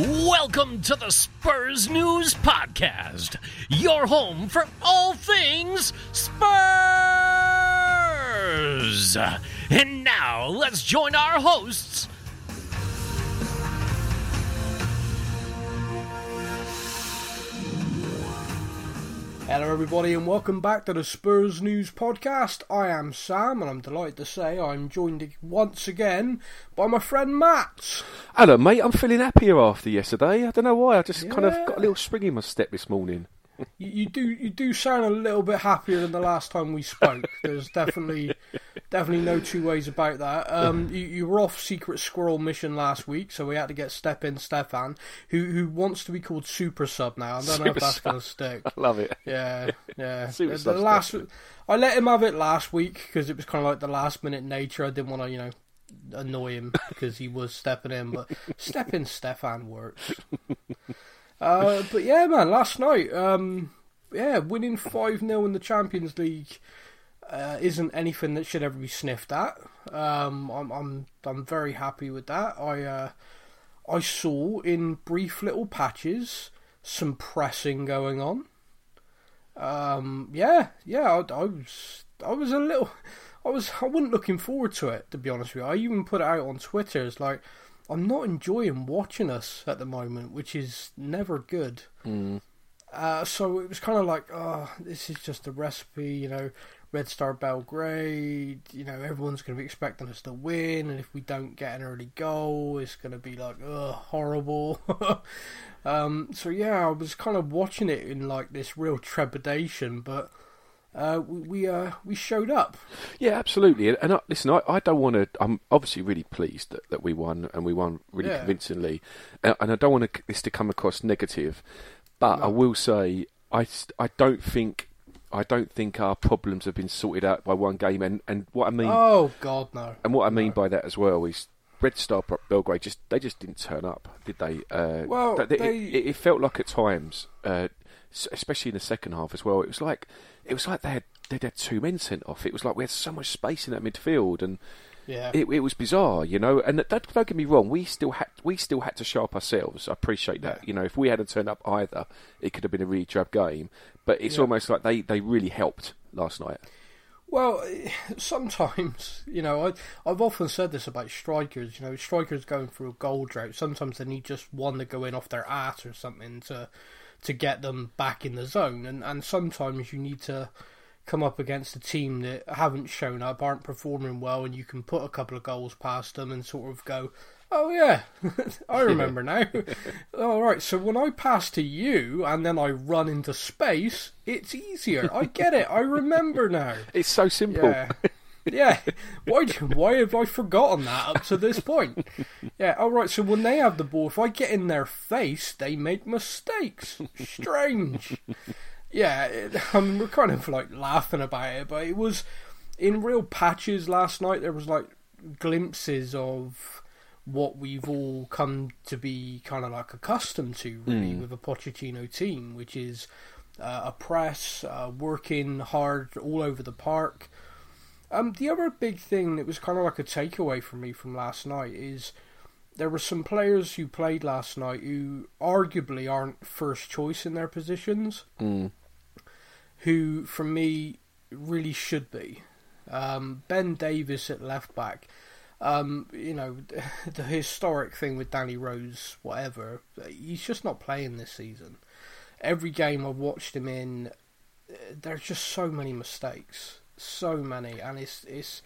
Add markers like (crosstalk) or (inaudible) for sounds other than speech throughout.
Welcome to the Spurs News Podcast, your home for all things Spurs. And now let's join our hosts. Hello, everybody, and welcome back to the Spurs News Podcast. I am Sam, and I'm delighted to say I'm joined once again by my friend Matt. Hello, mate. I'm feeling happier after yesterday. I don't know why. I just kind of got a little spring in my step this morning. You, you do you do sound a little bit happier than the last time we spoke. There's (laughs) definitely definitely no two ways about that. Um, (laughs) you, you were off secret squirrel mission last week, so we had to get Step in Stefan, who who wants to be called Super Sub now. I don't know if that's going to stick. I (laughs) love it. Yeah, yeah. (laughs) Super the, the last. I let him have it last week because it was kind of like the last minute nature. I didn't want to, you know, annoy him because he was stepping in, but step in Stefan works. Uh, but yeah, man, last night, um, yeah, winning five 0 in the Champions League uh, isn't anything that should ever be sniffed at. Um, I'm, I'm, I'm very happy with that. I, uh, I saw in brief little patches some pressing going on. Um, yeah, yeah, I, I was, I was a little, I was, I wasn't looking forward to it to be honest with you. I even put it out on Twitter. It's like I'm not enjoying watching us at the moment, which is never good. Uh, so it was kind of like, oh, this is just a recipe, you know. Red Star Belgrade, you know, everyone's going to be expecting us to win, and if we don't get an early goal, it's going to be like, ugh, horrible. (laughs) um, so yeah, I was kind of watching it in like this real trepidation, but uh, we we, uh, we showed up. Yeah, absolutely. And, I, listen, I, I don't want to. I'm obviously really pleased that, that we won and we won really Yeah. convincingly. And, and I don't want this to come across negative, but I will say I, I don't think. I don't think our problems have been sorted out by one game, and, and what I mean Oh God, no! And what I mean by that as well is Red Star Belgrade just they just didn't turn up, did they? Uh, Well, th- it- they- it, it felt like at times, uh, especially in the second half as well. It was like it was like they had they had two men sent off. It was like we had so much space in that midfield, and Yeah, it, it was bizarre, you know. And that, don't get me wrong, we still had we still had to show up ourselves. I appreciate that. You know, if we hadn't turned up either, it could have been a really drab game. But it's Yeah. almost like they, they really helped last night. Well, (laughs) sometimes you know I I've often said this about strikers. You know, strikers going through a goal drought. Sometimes they need just one to go in off their ass or something to to get them back in the zone, and and sometimes you need to come up against a team that haven't shown up, aren't performing well, and you can put a couple of goals past them and sort of go. Oh yeah, (laughs) I remember now. (laughs) All right, so when I pass to you and then I run into space, it's easier. I get it. I remember now. (laughs) It's so simple. Yeah. Yeah. Why why have I forgotten that up to this point? Yeah, all right, so when they have the ball, if I get in their face, they make mistakes. Strange. Yeah, it, (laughs) I mean, we're kind of like laughing about it, but it was in real patches last night. There was like glimpses of what we've all come to be kind of like accustomed to, really, with a Pochettino team, which is uh, a press, uh, working hard all over the park. Um, the other big thing that was kind of like a takeaway for me from last night is there were some players who played last night who arguably aren't first choice in their positions, Mm. Who for me really should be. Um, ben Davies at left back. Um, you know, (laughs) the historic thing with Danny Rose, whatever, he's just not playing this season. Every game I've watched him in, there's just so many mistakes, so many, and it's it's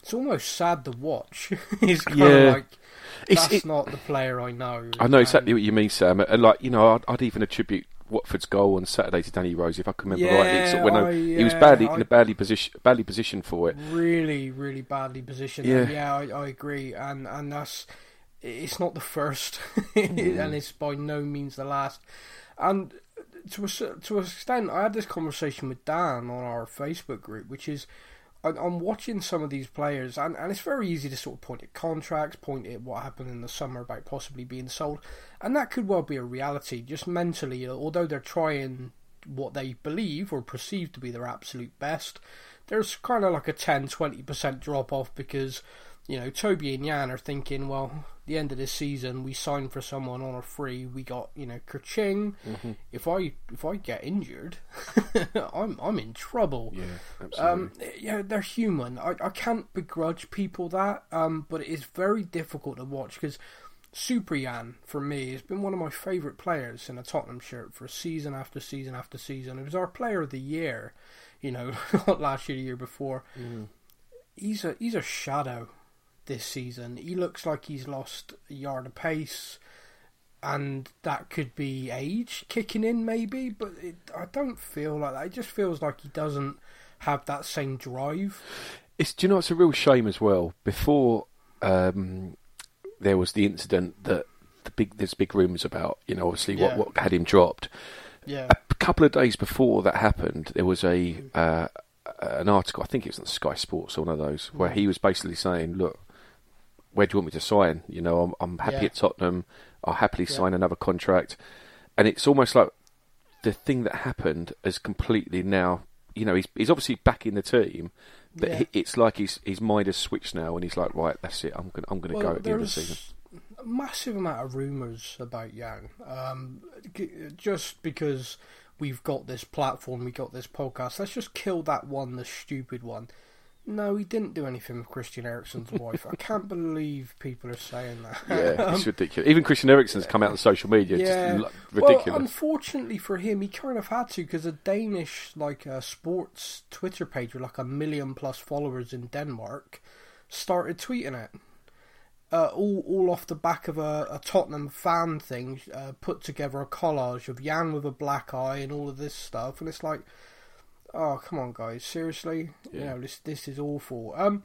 it's almost sad to watch. (laughs) it's kind Yeah. of like It's- that's it- not the player I know. I know exactly what you mean, Sam. And like you know, I'd, I'd even attribute Watford's goal on Saturday to Danny Rose, if I can remember Yeah, rightly. It's when I- he was badly I- in a badly position, badly positioned for it. really, really badly positioned. Yeah. Yeah, I, I agree, and and that's it's not the first, (laughs) Mm. and it's by no means the last. And to a to an extent, I had this conversation with Dan on our Facebook group, which is. I'm watching some of these players, and, and it's very easy to sort of point at contracts, point at what happened in the summer about possibly being sold, and that could well be a reality. Just mentally, although they're trying what they believe or perceive to be their absolute best, there's kind of like a 10 20% drop off because, you know, Toby and Jan are thinking, well, the end of this season, we sign for someone on a free. We got you know Kerching. Mm-hmm. If I if I get injured, (laughs) I'm I'm in trouble. Yeah, absolutely. Um, yeah, they're human. I, I can't begrudge people that, um, but it is very difficult to watch because Super Jan, for me, has been one of my favourite players in a Tottenham shirt for season after season after season. It was our player of the year, you know, (laughs) not last year, the year before. He's a he's a shadow this season. He looks like he's lost a yard of pace, and that could be age kicking in, maybe. But it, I don't feel like that. It just feels like he doesn't have that same drive. It's do you know it's a real shame as well. Before um, there was the incident that the big there's big rumours about. You know, obviously Yeah. what what had him dropped. Yeah, A couple of days before that happened, there was a uh, an article. I think it was on Sky Sports or one of those where he was basically saying, "Look, where do you want me to sign? You know, I'm, I'm happy Yeah. at Tottenham. I'll happily Yeah. sign another contract." And it's almost like the thing that happened has completely now. You know, he's he's obviously back in the team, but Yeah. he, it's like his his mind has switched now, and he's like, "Right, that's it. I'm gonna I'm gonna go at the end of the season." a massive amount of rumours about Jan, um, just because we've got this platform, we got this podcast. Let's just kill that one, the stupid one. No, he didn't do anything with Christian Eriksen's (laughs) wife. I can't believe people are saying that. Yeah, it's (laughs) ridiculous. Even Christian Eriksen's come out on social media, Um, Yeah. just ridiculous. Well, unfortunately for him, he kind of had to because a Danish like uh, sports Twitter page with like a million plus followers in Denmark started tweeting it. Uh, all, all off the back of a, a Tottenham fan thing, uh, put together a collage of Jan with a black eye and all of this stuff, and it's like, oh come on, guys, seriously, you know this this is awful. Um,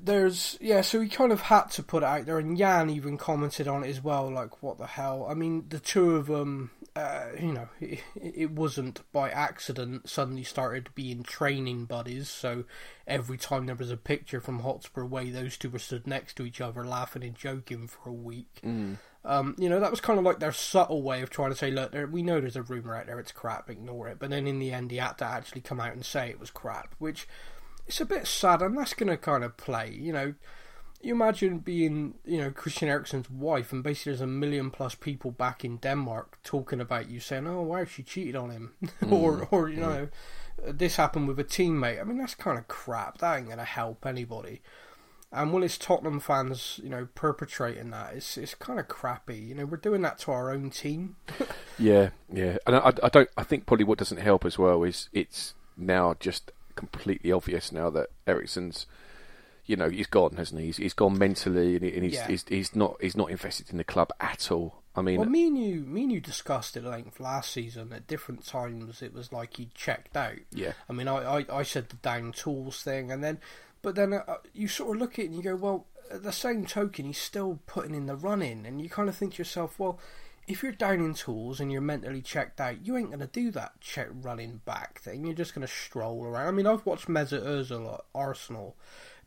there's yeah, so he kind of had to put it out there, and Jan even commented on it as well. Like, what the hell? I mean, the two of them, uh, you know, (laughs) it, it wasn't by accident. Suddenly started being training buddies. So every time there was a picture from Hotspur Way, those two were stood next to each other, laughing and joking for a week. Um, you know, that was kind of like their subtle way of trying to say, look, there, we know there's a rumor out there, it's crap, ignore it. But then in the end, he had to actually come out and say it was crap, which it's a bit sad, and that's going to kind of play. You know, you imagine being, you know, Christian Eriksen's wife, and basically there's a million plus people back in Denmark talking about you, saying, "Oh, wow, she cheated on him," (laughs) or, or you know, this happened with a teammate. I mean, that's kind of crap. That ain't going to help anybody. And it's Tottenham fans, you know, perpetrating that, it's it's kind of crappy. You know, we're doing that to our own team. (laughs) Yeah, yeah, and I, I don't. I think probably what doesn't help as well is it's now just completely obvious now that Eriksen's, you know, he's gone, hasn't he? He's, he's gone mentally, and, he- and he's, Yeah. he's he's not he's not invested in the club at all. I mean, Well, me and you, me and you discussed it at length last season. At different times, it was like he checked out. yeah, I mean, I, I, I said the down tools thing, and then, but then uh, you sort of look at it and you go, well, at the same token, he's still putting in the run in, and you kind of think to yourself, well, if you're down in tools and you're mentally checked out, you ain't going to do that check running back thing. You're just going to stroll around. I mean, I've watched Mesut Ozil at Arsenal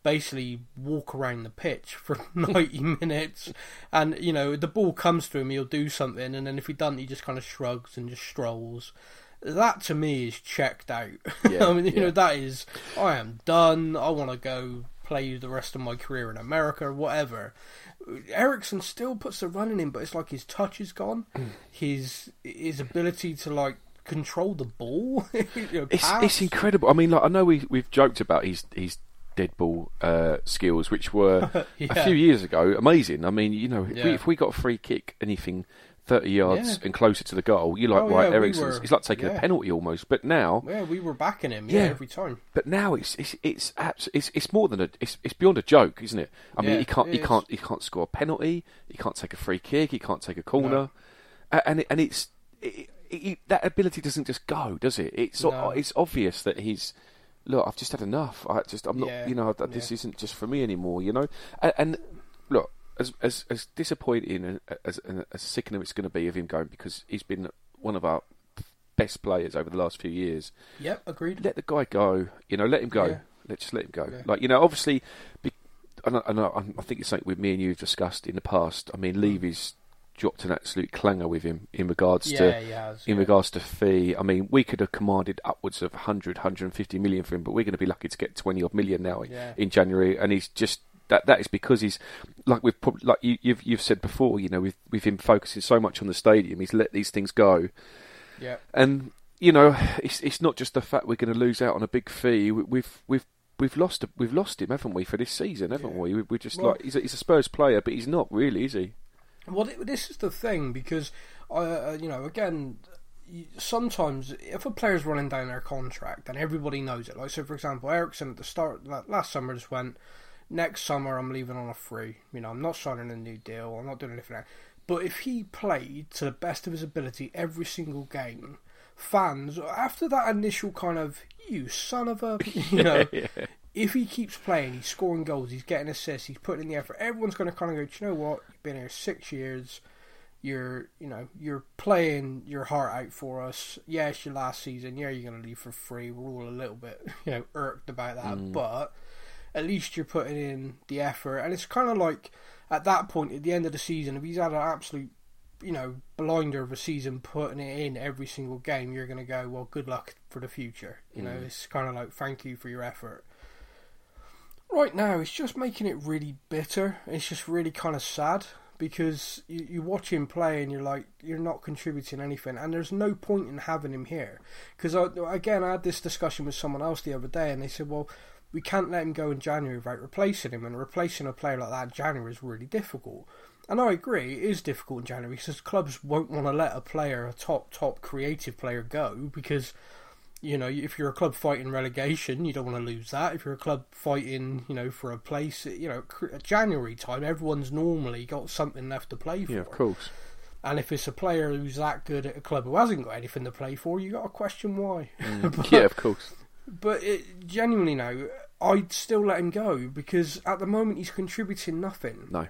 basically walk around the pitch for (laughs) 90 minutes and you know the ball comes to him he'll do something and then if he doesn't he just kind of shrugs and just strolls that to me is checked out (laughs) Yeah, I mean you yeah. know that is I am done I want to go play the rest of my career in America or whatever Eriksen still puts the running in but it's like his touch is gone Mm. his his ability to like control the ball (laughs) you know, it's it's incredible. I mean, like I know we we've joked about his his dead ball uh, skills, which were (laughs) a few years ago amazing. I mean, you know, if, we, if we got a free kick, anything. 30 yards Yeah. and closer to the goal, you're like, Oh, right, yeah, we were- it's like taking a penalty almost. But now, yeah we were backing him yeah, Yeah. every time But now it's it's it's abs- it's, it's more than a it's, it's beyond a joke, isn't it? I mean, he can't he is. can't he can't score a penalty, he can't take a free kick, he can't take a corner, A- and it, and it's it, it, that ability doesn't just go, does it? It's o- No. it's obvious that he's look. I've just had enough. I just I'm not Yeah, you know this yeah. isn't just for me anymore. You know, and, and look. As, as as disappointing and as and as sickening it's going to be of him going because he's been one of our best players over the last few years yep agreed let the guy go. You know, let him go. Yeah. Let's just let him go. Yeah. Like you know, obviously, be, and I, and I, I think it's something with me and you have discussed in the past. I mean, mm. Levy's dropped an absolute clanger with him in regards yeah to in regards to fee. I mean, we could have commanded upwards of 100, 150 million for him, but we're going to be lucky to get 20 odd million now in January, and he's just that that is because he's like we've prob- like you, you've you've said before. You know, with with him focusing so much on the stadium, he's let these things go. Yeah. And you know, it's it's not just the fact we're going to lose out on a big fee. We, we've we've we've lost we've lost him, haven't we, for this season, haven't Yeah. we? we? We're just Well- like he's a, he's a Spurs player, but he's not really, is he? Well, this is the thing because, uh, you know, again, sometimes if a player's running down their contract and everybody knows it, like so, for example, Eriksen at the start last summer just went, next summer I'm leaving on a free. You know, I'm not signing a new deal. I'm not doing anything. Else. But if he played to the best of his ability every single game, fans after that initial kind of you son of a (laughs) you know if he keeps playing, he's scoring goals, he's getting assists, he's putting in the effort. Everyone's going to kind of go, "Do you know what? You've been here six years. You're, you know, you're playing your heart out for us. Yeah, it's your last season. Yeah, you're going to leave for free. We're all a little bit, (laughs) you know, irked about that, mm. but at least you're putting in the effort. And it's kind of like at that point, at the end of the season, if he's had an absolute, you know, blinder of a season, putting it in every single game, you're going to go, well, good luck for the future. You know, mm. it's kind of like thank you for your effort right now it's just making it really bitter. It's just really kind of sad because you, you watch him play and you're like you're not contributing anything, and there's no point in having him here. Because again, I had this discussion with someone else the other day, and they said, well. We can't let him go in January without replacing him, and replacing a player like that in January is really difficult. And I agree, it is difficult in January because clubs won't want to let a player, a top, top creative player, go because you know, if you're a club fighting relegation, you don't want to lose that. If you're a club fighting, you know, for a place, you know, January time, everyone's normally got something left to play for. Yeah, of course. And if it's a player who's that good at a club who hasn't got anything to play for, you got to question why. Mm. (laughs) but, yeah, of course. But it, genuinely no, I'd still let him go because at the moment he's contributing nothing No.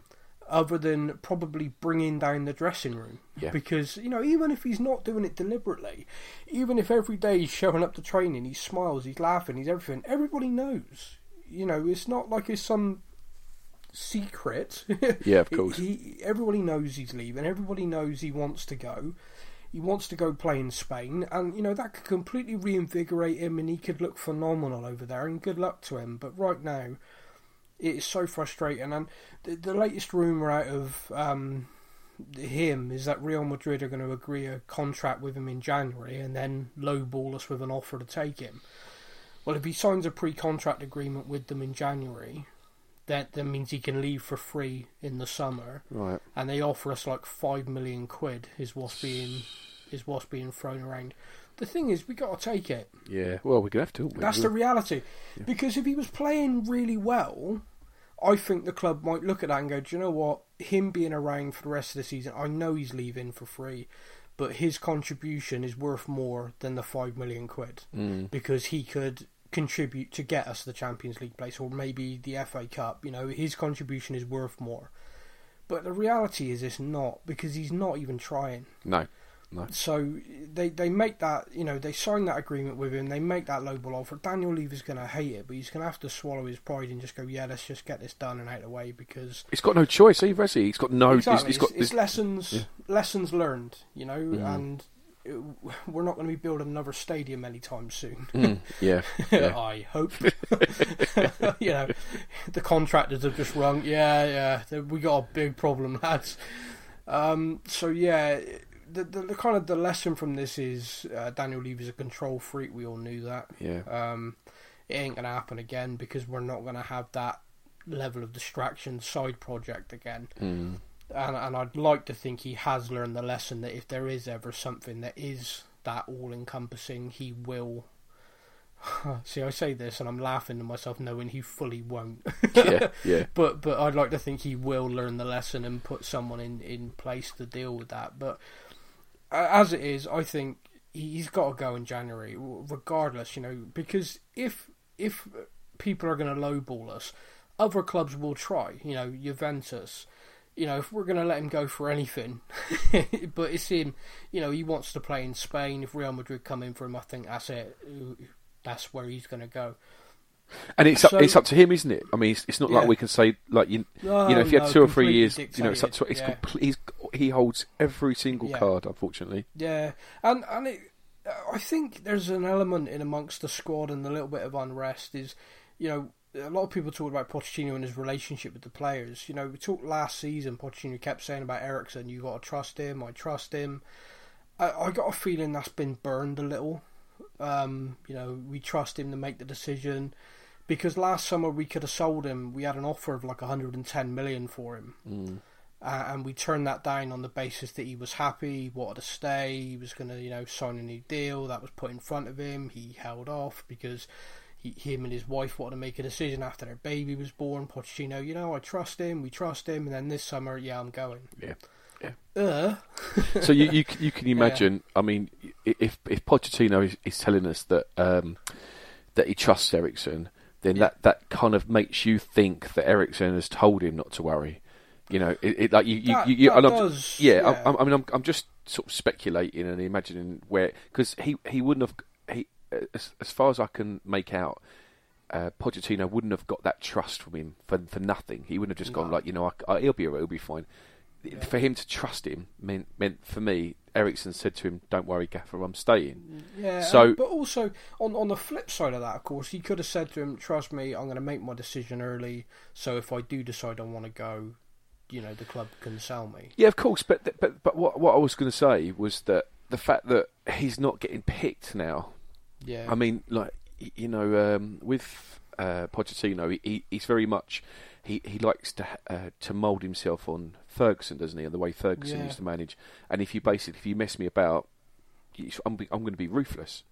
other than probably bringing down the dressing room. Yeah. Because, you know, even if he's not doing it deliberately, even if every day he's showing up to training, he smiles, he's laughing, he's everything, everybody knows. You know, it's not like it's some secret. Yeah, of (laughs) course. He, everybody knows he's leaving, everybody knows he wants to go. He wants to go play in Spain, and you know that could completely reinvigorate him, and he could look phenomenal over there. And good luck to him. But right now, it is so frustrating. And the, the latest rumor out of um, him is that Real Madrid are going to agree a contract with him in January, and then lowball us with an offer to take him. Well, if he signs a pre-contract agreement with them in January, that that means he can leave for free in the summer Right. and they offer us like five million quid is what's being is what's being thrown around. The thing is, we got to take it. Yeah. Well, we're gonna have to. That's the reality. Because if he was playing really well, I think the club might look at that and go, "Do you know what? Him being around for the rest of the season, I know he's leaving for free, but his contribution is worth more than the five million quid Mm. because he could." Contribute to get us the Champions League place or maybe the FA Cup you know his contribution is worth more but the reality is it's not because he's not even trying No. No. so they they make that you know they sign that agreement with him. They make that low ball offer. Daniel Levy's going to hate it, but he's going to have to swallow his pride and just go, yeah, let's just get this done and out of the way because He's got no choice either, has he? He's got no. he's- he's got it's, it's lessons yeah. lessons learned, you know, Mhm. and we're not going to be building another stadium anytime soon. Mm, yeah. (laughs) yeah. I hope. (laughs) you know, the contractors have just rung. Yeah, yeah, we got a big problem, lads. Um, so yeah, the, the the kind of the lesson from this is uh, Daniel Levy's a control freak. We all knew that. Yeah. Um, it ain't gonna happen again because we're not gonna have that level of distraction side project again. Mm. And and I'd like to think he has learned the lesson that if there is ever something that is that all encompassing, he will. (laughs) See, I say this and I'm laughing to myself, knowing he fully won't. (laughs) Yeah. Yeah. (laughs) but but I'd like to think he will learn the lesson and put someone in, in place to deal with that. But as it is, I think he's got to go in January, regardless. You know, because if if people are going to lowball us, other clubs will try. You know, Juventus. You know, if we're going to let him go for anything, (laughs) but it's him. You know, he wants to play in Spain. If Real Madrid come in for him, I think that's it. That's where he's going to go. And it's up, it's up to him, isn't it? I mean, it's, it's not like we can say like you, No, you know, if you no, had two or three years, you know, it's up to it's yeah. complete. He holds every single Yeah. card, unfortunately. Yeah, and and it, I think there's an element in amongst the squad and the little bit of unrest is, you know, a lot of people talk about Pochettino and his relationship with the players. You know, we talked last season. Pochettino kept saying about Eriksen, "You got to trust him. I trust him." I, I got a feeling that's been burned a little. Um, you know, we trust him to make the decision because last summer we could have sold him. We had an offer of like 110 million for him, Mm. uh, and we turned that down on the basis that he was happy, he wanted to stay, he was going to, you know, sign a new deal. That was put in front of him. He held off because he, him and his wife wanted to make a decision after their baby was born. Pochettino, you know, I trust him. We trust him. And then this summer, yeah, I'm going. Yeah. Uh, (laughs) so you, you you can imagine. I mean, if if Pochettino is, is telling us that um, that he trusts Eriksen, then Yeah. that, that kind of makes you think that Eriksen has told him not to worry. You know, it, it like you you, That- you, you that does, yeah. yeah. I, I mean, I'm I'm just sort of speculating and imagining where because he he wouldn't have as as far as I can make out. Uh, Pochettino wouldn't have got that trust from him for for nothing. He wouldn't have just gone like, you know, I, I, he'll be he'll be fine. Yeah. For him to trust him meant meant for me. Eriksen said to him, "Don't worry, Gaffer, I'm staying." Yeah, So- but also on on the flip side of that, of course, he could have said to him, "Trust me, I'm going to make my decision early. So if I do decide I want to go, you know, the club can sell me." Yeah, of course, but but but what what I was going to say was that the fact that he's not getting picked now. Yeah, I mean, like you know, um, with uh, Pochettino, he, he he's very much he, he likes to uh, to mould himself on Ferguson, doesn't he? And the way Ferguson Yeah. used to manage. And if you basically if you mess me about, I'm be- I'm going to be ruthless.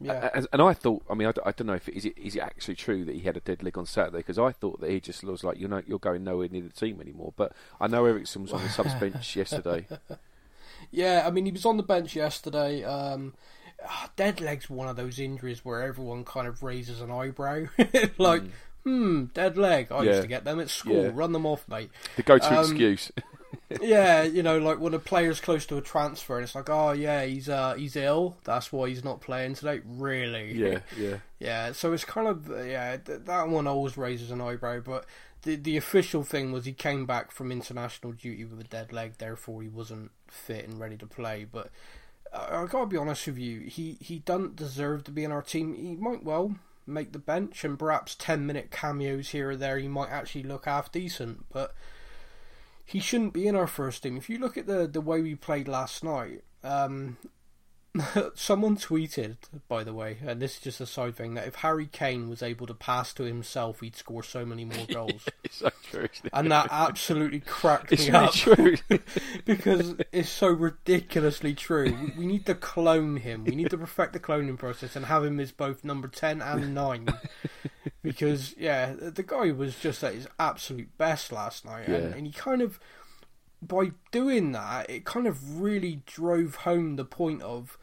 yeah, And, and I thought, I mean, I don't know if it, is it is it actually true that he had a dead leg on Saturday because I thought that he just was like, you know, you're going nowhere near the team anymore. But I know Eriksen was on the subs (laughs) bench yesterday. yeah. I mean, he was on the bench yesterday. Um, ah, dead leg's one of those injuries where everyone kind of raises an eyebrow, (laughs) like, hmm, dead leg. I Yeah. used to get them at school. Yeah. Run them off, mate. The go-to Um, excuse. (laughs) yeah, you know, like when a player's close to a transfer, and it's like, oh yeah, he's uh he's ill. That's why he's not playing today. Really? yeah, (laughs) yeah, yeah. So it's kind of yeah, th- that one always raises an eyebrow. But the the official thing was he came back from international duty with a dead leg, therefore he wasn't fit and ready to play. But I, I gotta be honest with you, he he doesn't deserve to be in our team. He might well make the bench, and perhaps ten minute cameos here or there, he might actually look half decent, but he shouldn't be in our first team. If you look at the the way we played last night, um, (laughs) someone tweeted, by the way, and this is just a side thing, that if Harry Kane was able to pass to himself, he'd score so many more (laughs) goals, it's so true. Isn't it? and that absolutely cracked it's me really up true. (laughs) because it's so ridiculously true. We, need to clone him. We need to perfect the cloning process and have him as both number ten and nine. Because yeah, the guy was just at his absolute best last night, and, and he kind of by doing that, it kind of really drove home the point of,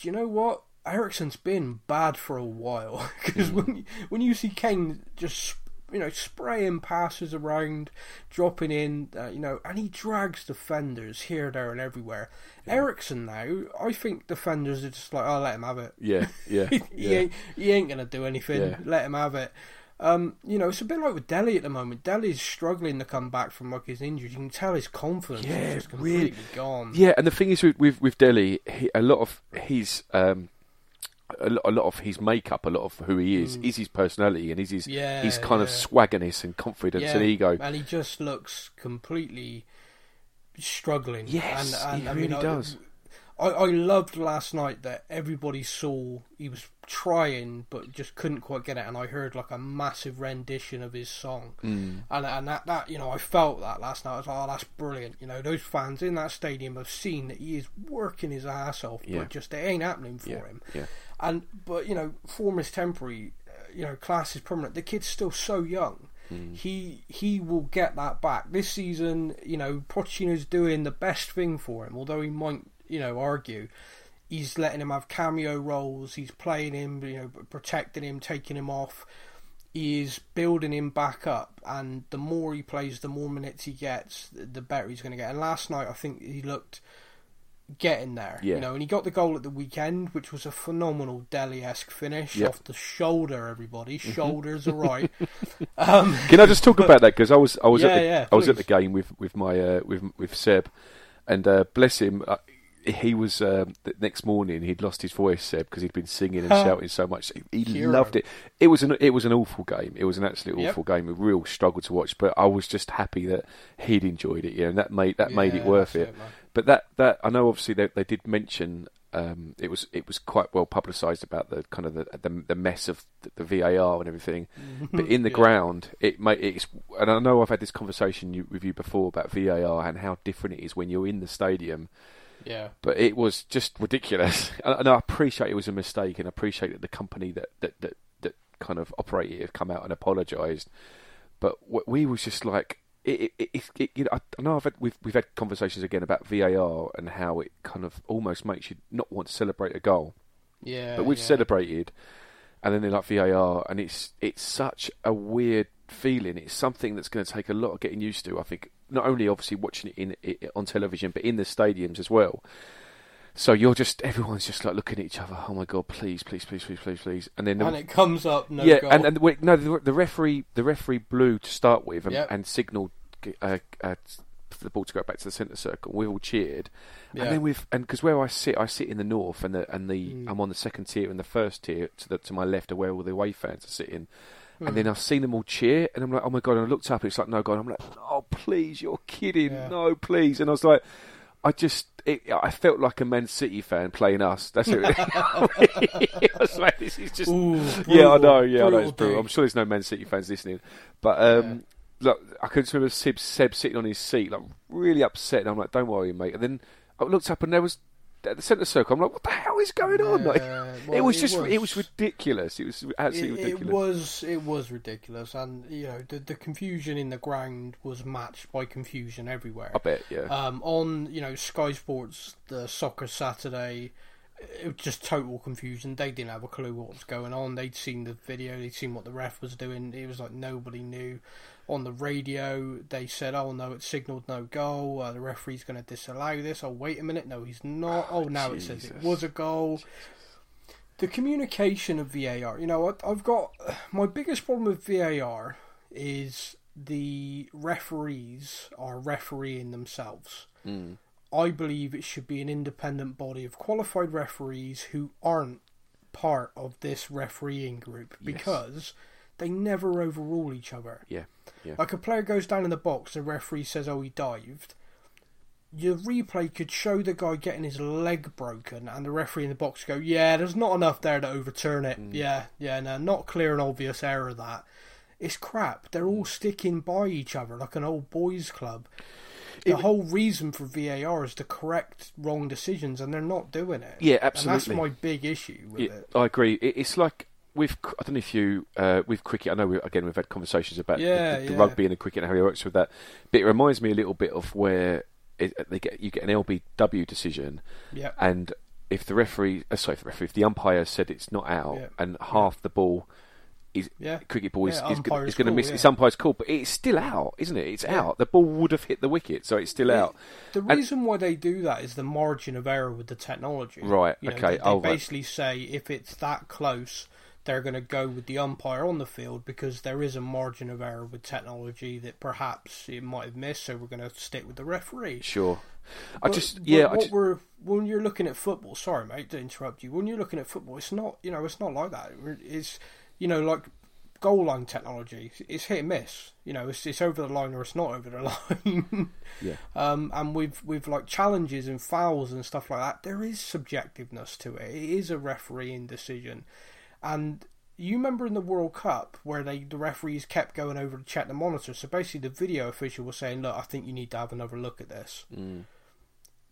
do you know what? Eriksen's been bad for a while (laughs) because when you, when you see Kane just you know spraying passes around, dropping in, uh, you know, and he drags defenders here, there, and everywhere. Eriksen now, I think defenders are just like, oh, let him have it. yeah, (laughs) yeah, he, yeah. ain't, he ain't gonna do anything. Yeah. Let him have it. Um, you know, it's a bit like with Dele at the moment. Dele's struggling to come back from like his injuries. You can tell his confidence Yeah, is just completely really. gone. Yeah, and the thing is with with, with Dele, he, a lot of his um, a, lo- a lot of his makeup, a lot of who he is, is his personality and is his Mm. Yeah, his kind of yeah. swaggerness and confidence and ego. and he just looks completely struggling. Yes, and, and he I really mean, does. I, I loved last night that everybody saw he was trying but just couldn't quite get it, and I heard like a massive rendition of his song, Mm. and and that, that you know I felt that last night. I was like, oh, that's brilliant. You know, those fans in that stadium have seen that he is working his ass off, Yeah. but just it ain't happening for Yeah, him. yeah. And but you know, form is temporary. uh, You know, class is permanent. The kid's still so young. Hmm. He he will get that back this season. You know, Pochettino's doing the best thing for him. Although he might, you know, argue, he's letting him have cameo roles. He's playing him, you know, protecting him, taking him off. He is building him back up, and the more he plays, the more minutes he gets, the better he's going to get. And last night, I think he looked getting there. Yeah. You know, and he got the goal at the weekend, which was a phenomenal Dele-esque finish Yep. off the shoulder. Everybody, shoulders are right. (laughs) Um, Can I just talk about that because I was I was Yeah, at the, yeah, I was at the game with with my uh, with with Seb, and uh, bless him. Uh, he was um, the next morning. He'd lost his voice, Seb, because he'd been singing and shouting so much. He, Hero. loved it. It was an it was an awful game. It was an absolute Yep. awful game. A real struggle to watch. But I was just happy that he'd enjoyed it. Yeah, and that made that made it worth it. it, but that that I know obviously they they did mention. Um, it was it was quite well publicised about the kind of the, the the mess of the, the VAR and everything, (laughs) but in the Yeah. ground it may it's and I know I've had this conversation you, with you before about VAR and how different it is when you're in the stadium Yeah. but it was just ridiculous. (laughs) And and I appreciate it was a mistake, and I appreciate that the company that that that, that kind of operated it have come out and apologised. But we was just like, it, it, it, you know, I, I know I've had, we've we've had conversations again about VAR and how it kind of almost makes you not want to celebrate a goal. Yeah. But we've yeah. celebrated, and then they're like VAR, and it's it's such a weird feeling. It's something that's going to take a lot of getting used to. I think not only obviously watching it in it, on television, but in the stadiums as well. So you're just everyone's just like looking at each other. Oh my god, please, please, please, please, please, please. And then the- And it comes up no yeah, goal. and and no, the, the referee the referee blew to start with and, Yep. and signalled uh, uh, for the ball to go back to the centre circle. We all cheered, Yeah. and then we've and because where I sit, I sit in the north, and the and the Mm. I'm on the second tier and the first tier to the to my left are where all the away fans are sitting. Hmm. And then I've seen them all cheer, and I'm like, oh my god! And I looked up, and it's like, no god. I'm like, oh please, you're kidding, Yeah. no please. And I was like, I just, it, I felt like a Man City fan playing us. That's it. (laughs) I was like, this is just Ooh, yeah, I know. Yeah, I know. It's brutal. I'm sure there's no Man City fans listening, but um, look, I can remember Seb, Seb sitting on his seat, like really upset. And I'm like, "Don't worry, mate." And then I looked up, and there was at the centre circle. I'm like, "What the hell is going on?" Like, Yeah, it was it just, it was was- ridiculous. It was absolutely it, ridiculous. It was it was ridiculous, and you know the the confusion in the ground was matched by confusion everywhere. I bet. Yeah. Um, on you know Sky Sports, the Soccer Saturday, it was just total confusion. They didn't have a clue what was going on. They'd seen the video, they'd seen what the ref was doing. It was like nobody knew. On the radio, they said, "Oh no, it signalled no goal. Uh, the referee's going to disallow this." Oh wait a minute, no, he's not. Oh, now it says it was a goal. The communication of VAR. You know, I- I've got my biggest problem with VAR is the referees are refereeing themselves. Mm. I believe it should be an independent body of qualified referees who aren't part of this refereeing group because they never overrule each other. Yeah. Yeah. Like a player goes down in the box, the referee says, "Oh, he dived." Your replay could show the guy getting his leg broken, and the referee in the box go, "Yeah, there's not enough there to overturn it. Mm. Yeah, yeah, no, not clear and obvious error that." It's crap. They're all sticking by each other like an old boys' club. The It- whole reason for VAR is to correct wrong decisions, and they're not doing it. Yeah, And absolutely. that's my big issue with Yeah, it. I agree. It's like with I don't know if you uh, with cricket. I know we, again we've had conversations about the- Yeah, the, the yeah. rugby and the cricket and how he works with that. But it reminds me a little bit of where it, they get you get an LBW decision, Yeah, and if the referee, uh, sorry, if the referee, if the umpire said it's not out, Yeah. and half the ball is yeah. cricket ball is, is, is going to miss. It's umpire's call, but it's still out, isn't it? It's out. The ball would have hit the wicket, so it's still out. The And- reason why they do that is the margin of error with the technology. Right, You know, okay, They, they oh, right. basically say if it's that close, they're going to go with the umpire on the field because there is a margin of error with technology that perhaps it might have missed. So we're going to stick with the referee. Sure. I But- just yeah. I just, we're when you're looking at football. Sorry, mate, to interrupt you. When you're looking at football, it's not you know it's not like that. It's you know like goal line technology. It's hit and miss. You know, it's it's over the line or it's not over the (laughs) line. yeah. um, and with with like challenges and fouls and stuff like that, there is subjectiveness to it. It is a refereeing decision, and you remember in the World Cup where they the referees kept going over to check the monitor. So basically, the video official was saying, "Look, I think you need to have another look at this." Mm.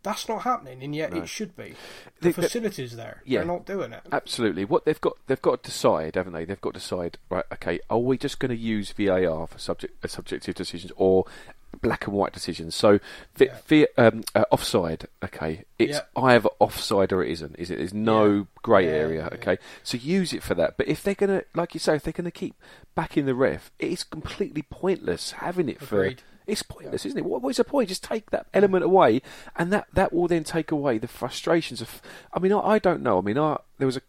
That's not happening, and yet No. it should be. The- The facilities there, yeah. they're not doing it. Absolutely. What they've got, they've got to decide, haven't they? They've got to decide. Right. Okay. Are we just going to use VAR for subject, uh, subjective decisions or black and white decisions? So, Yeah. um, uh, offside. Okay. It's Yeah. either offside or it isn't. Is it? There's no Yeah. grey area. Okay. So use it for that. But if they're going to, like you say, if they're to keep backing the ref, it is completely pointless having it for. It's pointless, isn't it? What, what is the point? Just take that element away, and that, that will then take away the frustrations of. I mean, I, I don't know. I mean, I, there was a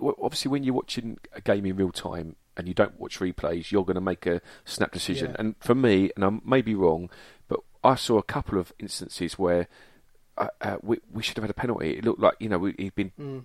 obviously when you're watching a game in real time and you don't watch replays, you're going to make a snap decision. Yeah. And for me, and I may be wrong, but I saw a couple of instances where uh, uh, we we should have had a penalty. It looked like you know we, he'd been Mm.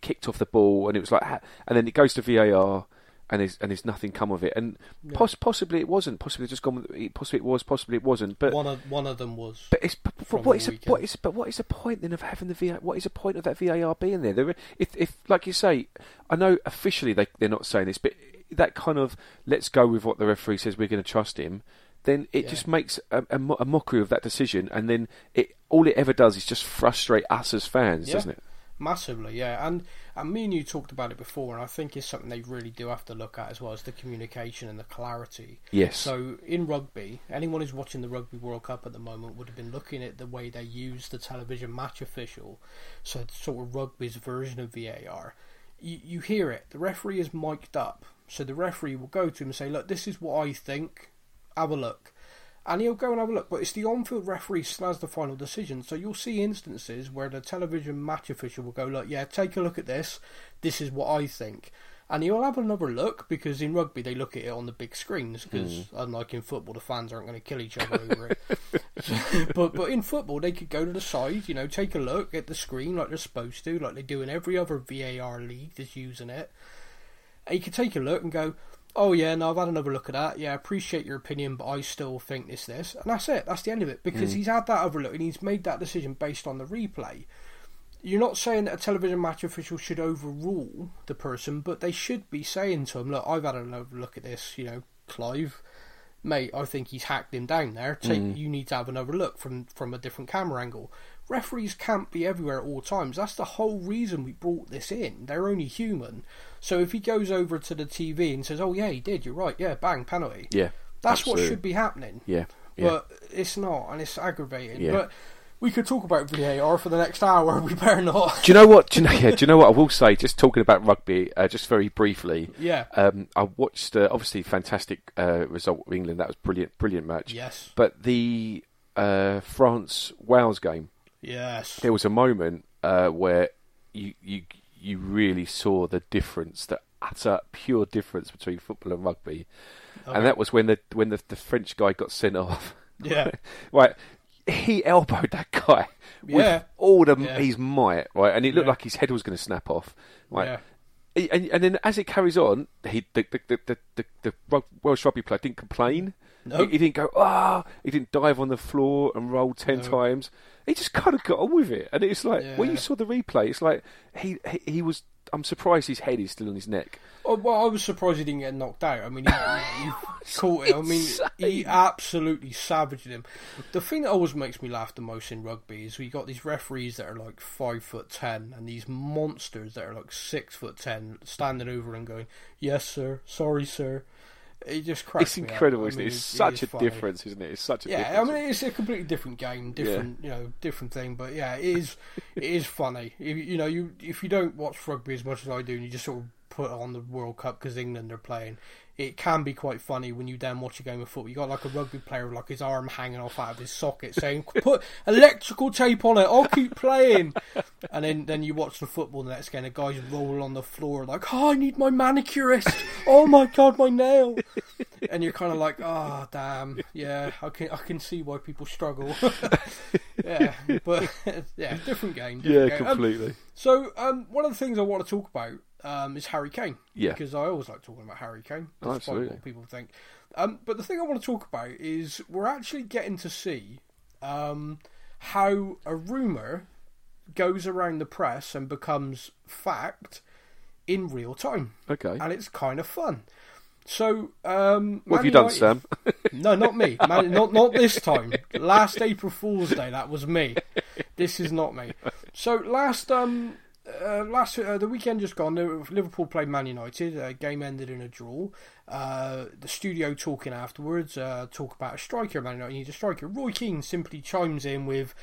kicked off the ball, and it was like, and then it goes to VAR, and there's and there's nothing come of it. And Yeah. poss- possibly it wasn't. Possibly it just gone. with- Possibly it was. Possibly it wasn't. But one of one of them was. but it's but, but what is the, weekend. what is but what is the point then of having the VAR? What is the point of that VAR being there? There, if if like you say, I know officially they they're not saying this, but that kind of let's go with what the referee says. We're going to trust him. Then it Yeah. just makes a, a, mo- a mockery of that decision, and then it all it ever does is just frustrate us as fans, Yeah. doesn't it? Massively, yeah, and and me and you talked about it before, and I think it's something they really do have to look at as well as the communication and the clarity. Yes. So in rugby, anyone who's watching the Rugby World Cup at the moment would have been looking at the way they use the television match official, so sort of rugby's version of VAR. You, you hear it. The referee is mic'd up, so the referee will go to him and say, "Look, this is what I think. Have a look." And he'll go and have a look, but it's the on-field referee still has the final decision. So you'll see instances where the television match official will go, "Look, yeah, take a look at this. This is what I think." And he'll have another look because in rugby they look at it on the big screens because hmm. unlike in football the fans aren't going to kill each other over it. (laughs) but but in football they could go to the side, you know, take a look at the screen like they're supposed to, like they do in every other VAR league that's using it. And you could take a look and go, "Oh yeah, no, I've had another look at that. Yeah, I appreciate your opinion, but I still think this this." And that's it. That's the end of it because mm. he's had that other look and he's made that decision based on the replay. You're not saying that a television match official should overrule the person, but they should be saying to him, "Look, I've had another look at this. You know, Clive, mate, I think he's hacked him down there. Take, mm. you need to have another look from from a different camera angle." Referees can't be everywhere at all times. That's the whole reason we brought this in. They're only human. So if he goes over to the TV and says, "Oh yeah, he did. You're right. Yeah, bang, penalty." Yeah. That's absolutely. what should be happening. Yeah. Yeah. But it's not, and it's aggravating. Yeah. But we could talk about VAR for the next hour. (laughs) We better not. do you know what? Do you know? Yeah. Do you know what I will say? Just talking about rugby, uh, just very briefly. Yeah. Um, I watched uh, obviously fantastic uh, result with England. That was brilliant, brilliant match. Yes. But the uh, France Wales game, Yes. there was a moment uh, where you you you really saw the difference, the utter pure difference between football and rugby, Okay. and that was when the when the, the French guy got sent off. Yeah. (laughs) right. He elbowed that guy with Yeah. all the Yeah. his might, right, and it looked Yeah. like his head was going to snap off, right. Yeah. And, and then as it carries on, he the the the, the, the, the Welsh rugby player didn't complain. No. He, he didn't go ah. he didn't dive on the floor and roll ten No. times. He just kind of got on with it, and it's like when you saw the replay, it's like he, he he was. I'm surprised his head is still on his neck. Oh, well, I was surprised he didn't get knocked out. I mean, he, he, he (laughs) caught it. I mean, he absolutely savaged him. The thing that always makes me laugh the most in rugby is we got these referees that are like five foot ten and these monsters that are like six foot ten standing over and going, "Yes, sir. Sorry, sir." It just cracks It's incredible, I isn't mean, it? It's it such is a funny. difference, isn't it? It's such a Yeah, difference. I mean it's a completely different game, different you know, different thing. But yeah, it is it is funny. If, you know, you if you don't watch rugby as much as I do, and you just sort of put on the World Cup because England are playing, it can be quite funny when you then watch a game of football. You got like a rugby player with like his arm hanging off out of his socket, saying, "Put electrical tape on it. I'll keep playing." And then then you watch the football the next game, the guys roll on the floor like, "Oh, I need my manicurist. Oh my god, my nail." and you're kind of like, oh damn, yeah, I can I can see why people struggle. (laughs) yeah, but (laughs) yeah, different game. yeah, different game. Um, completely. so um, one of the things I want to talk about um, is Harry Kane. Yeah. because I always like talking about Harry Kane, despite absolutely. what people think. Um, but the thing I want to talk about is we're actually getting to see um, how a rumor goes around the press and becomes fact in real time, okay. and it's kind of fun. So, um, What have you done, United- Sam? (laughs) no, not me. Man, not not (laughs) this time. Last April Fool's Day, that was me. This is not me. So last um uh, last uh, the weekend just gone, Liverpool played Man United. Uh, game ended in a draw. Uh, the studio talking afterwards uh, talk about a striker. Man United need a striker. Roy Keane simply chimes in with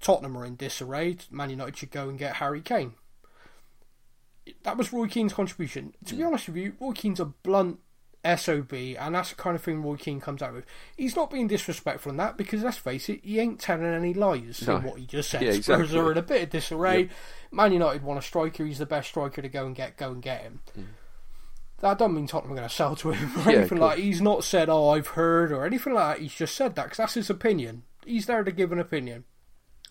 Tottenham are in disarray. Man United should go and get Harry Kane. That was Roy Keane's contribution. To be honest with you, Roy Keane's a blunt SOB, and that's the kind of thing Roy Keane comes out with. He's not being disrespectful in that because let's face it, he ain't telling any lies No. in what he just said. Yeah, (laughs) exactly. Spurs are in a bit of disarray. Man United want a striker. He's the best striker to go and get. Go and get him. Hmm. That doesn't mean Tottenham are going to sell to him or. (laughs) Yeah, anything like. He's not said, "Oh, I've heard" or anything like that. He's just said that because that's his opinion. He's there to give an opinion.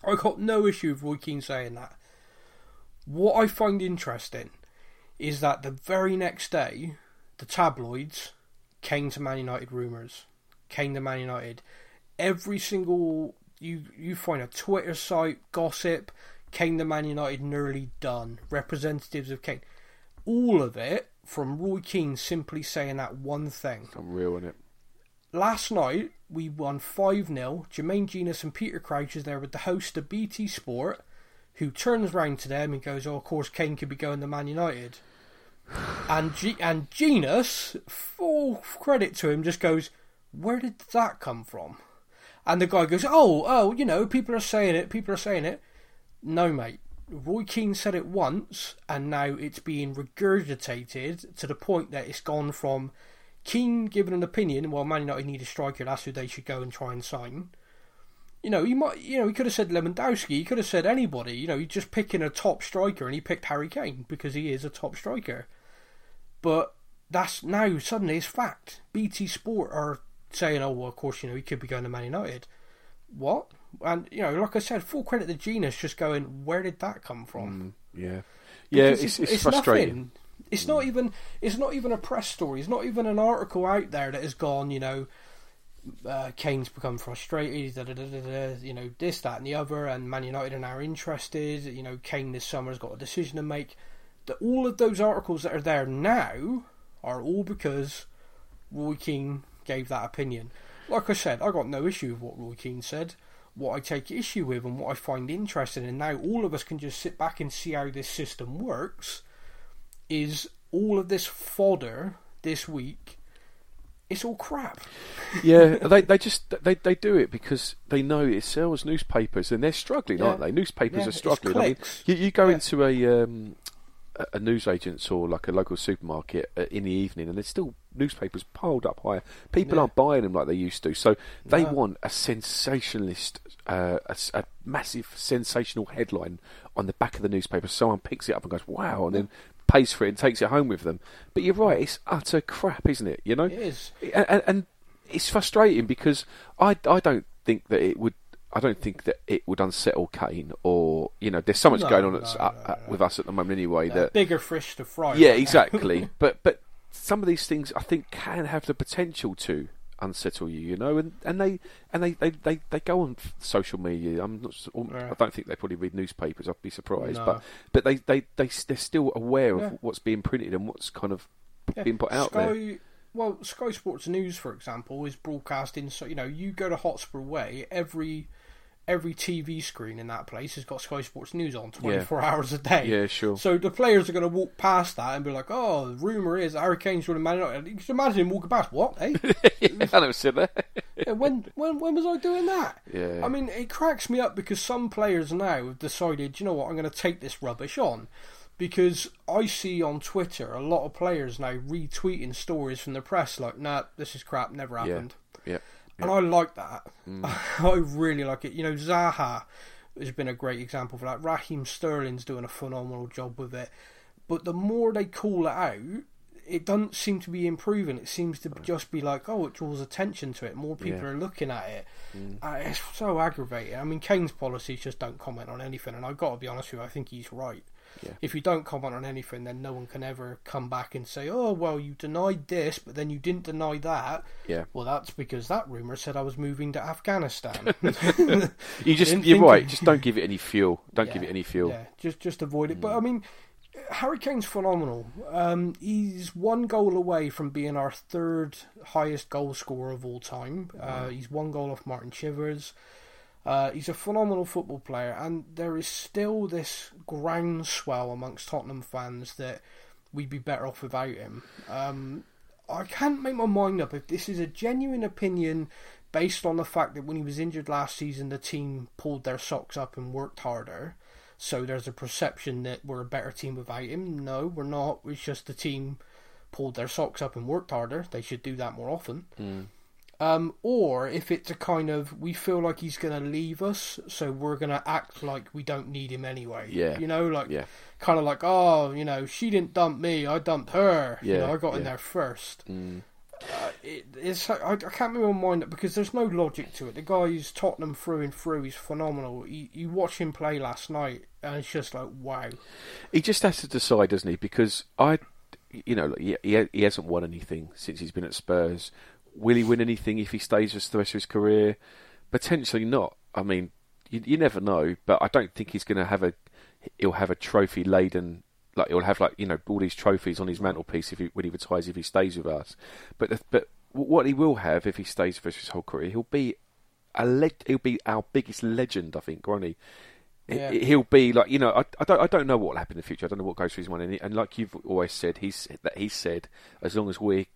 I got no issue with Roy Keane saying that. What I find interesting is that the very next day, the tabloids came to Man United rumours, came to Man United. Every single you you find a Twitter site, gossip, came to Man United nearly done. Representatives of Kane, all of it from Roy Keane simply saying that one thing. Unreal, isn't it? Last night we won five 0 Jermaine Jenas and Peter Crouch is there with the host of BT Sport, who turns round to them and goes, "Oh, of course, Kane could be going to Man United." And G- and Jenas, full credit to him, just goes, "Where did that come from?" And the guy goes, "Oh, oh, you know, people are saying it. People are saying it." No, mate. Roy Keane said it once, and now it's being regurgitated to the point that it's gone from Keane giving an opinion. Well, Man United need a striker. That's who they should go and try and sign. You know, he might. You know, he could have said Lewandowski. He could have said anybody. You know, he's just picking a top striker, and he picked Harry Kane because he is a top striker. But that's now suddenly it's fact. BT Sport are saying, "Oh, well, of course, you know, he could be going to Man United." What? And you know, like I said, full credit to Jenas just going, "Where did that come from?" Yeah, yeah. Because It's, it's, frustrating. nothing. It's not even. It's not even a press story. It's not even an article out there that has gone. You know, uh, Kane's become frustrated. Da, da, da, you know, this, that, and the other. And Man United are now interested. You know, Kane this summer has got a decision to make. That all of those articles that are there now are all because Roy Keane gave that opinion. Like I said, I got no issue with what Roy Keane said. What I take issue with and what I find interesting, and now all of us can just sit back and see how this system works, is all of this fodder this week. It's all crap. (laughs) yeah, they they just they they do it because they know it sells newspapers and they're struggling, aren't they? Newspapers Yeah, are struggling. I mean, you, you go Yeah. into a um, a- newsagent's or like a local supermarket uh, in the evening, and there's still newspapers piled up higher. People Yeah. aren't buying them like they used to, so they No. want a sensationalist, uh, a, a massive sensational headline on the back of the newspaper. Someone picks it up and goes, "Wow!" and then pays for it and takes it home with them. But you're right; it's utter crap, isn't it? You know, It is. and, and, and it's frustrating because I, I don't think that it would I don't think that it would unsettle Kane or you know there's so much No, going on no, at, no, uh, no, uh, no. with us at the moment anyway Uh, that bigger fish to fry. yeah right exactly (laughs) but but some of these things I think can have the potential to unsettle you you know and, and they and they, they, they, they go on social media I'm not. I don't think they probably read newspapers I'd be surprised but but they, they, they they're still aware Yeah. of what's being printed and what's kind of Yeah. being put out Sky, there Well, Sky Sports News, for example, is broadcasting. So you know, you go to Hotspur Way, every every TV screen in that place has got Sky Sports News on twenty four hours a day. yeah sure So the players are going to walk past that and be like, "Oh, the rumor is Harry Kane's running Man United." You can imagine him walking past. What? Hey, (laughs) yeah, I never said that Yeah, when when when was I doing that? yeah I mean, it cracks me up because some players now have decided, you know what, I'm going to take this rubbish on. Because I see on Twitter a lot of players now retweeting stories from the press like, nah, this is crap, never happened. Yeah. happened. Yeah And I like that. Mm. (laughs) I really like it. You know, Zaha has been a great example for that. Raheem Sterling's doing a phenomenal job with it. But the more they call it out, it doesn't seem to be improving. It seems to just be like, oh, it draws attention to it. More people Yeah. are looking at it. Uh, it's so aggravating. I mean, Kane's policies just don't comment on anything, and I've got to be honest with you, I think he's right. Yeah. If you don't comment on anything, then no one can ever come back and say, oh, well, you denied this, but then you didn't deny that. yeah Well, that's because that rumor said I was moving to Afghanistan. (laughs) (laughs) You just you're right. of- Just don't give it any fuel. Don't give it any fuel. Yeah, just just avoid it. But I mean, Harry Kane's phenomenal. Um, he's one goal away from being our third highest goal scorer of all time. Uh, he's one goal off Martin Chivers. Uh, he's a phenomenal football player, and there is still this groundswell amongst Tottenham fans that we'd be better off without him. Um, I can't make my mind up if this is a genuine opinion based on the fact that when he was injured last season, the team pulled their socks up and worked harder. So there's a perception that we're a better team without him. No, we're not. It's just the team pulled their socks up and worked harder. They should do that more often. Mm. Um, or if it's a kind of we feel like he's going to leave us, so we're going to act like we don't need him anyway. Yeah. you know, like Yeah. kind of like oh, you know, she didn't dump me, I dumped her. you Yeah, know, I got in there first. Mm. Uh, it, it's I, I can't my mind up because there's no logic to it. The guy's Tottenham through and through. He's phenomenal. You, you watch him play last night, and it's just like wow. He just has to decide, doesn't he? Because I, you know, he he hasn't won anything since he's been at Spurs. Will he win anything if he stays for the rest of his career? Potentially not. I mean, you, you never know. But I don't think he's going to have a. He'll have a trophy laden. Like he'll have like you know all these trophies on his mantelpiece if he, when he retires if he stays with us. But the, but what he will have if he stays for his whole career, he'll be a le- he'll be our biggest legend. I think, won't he? Yeah. He- He'll be like you know I, I don't I don't know what will happen in the future. I don't know what goes through his mind. And like you've always said, he's that he said as long as we're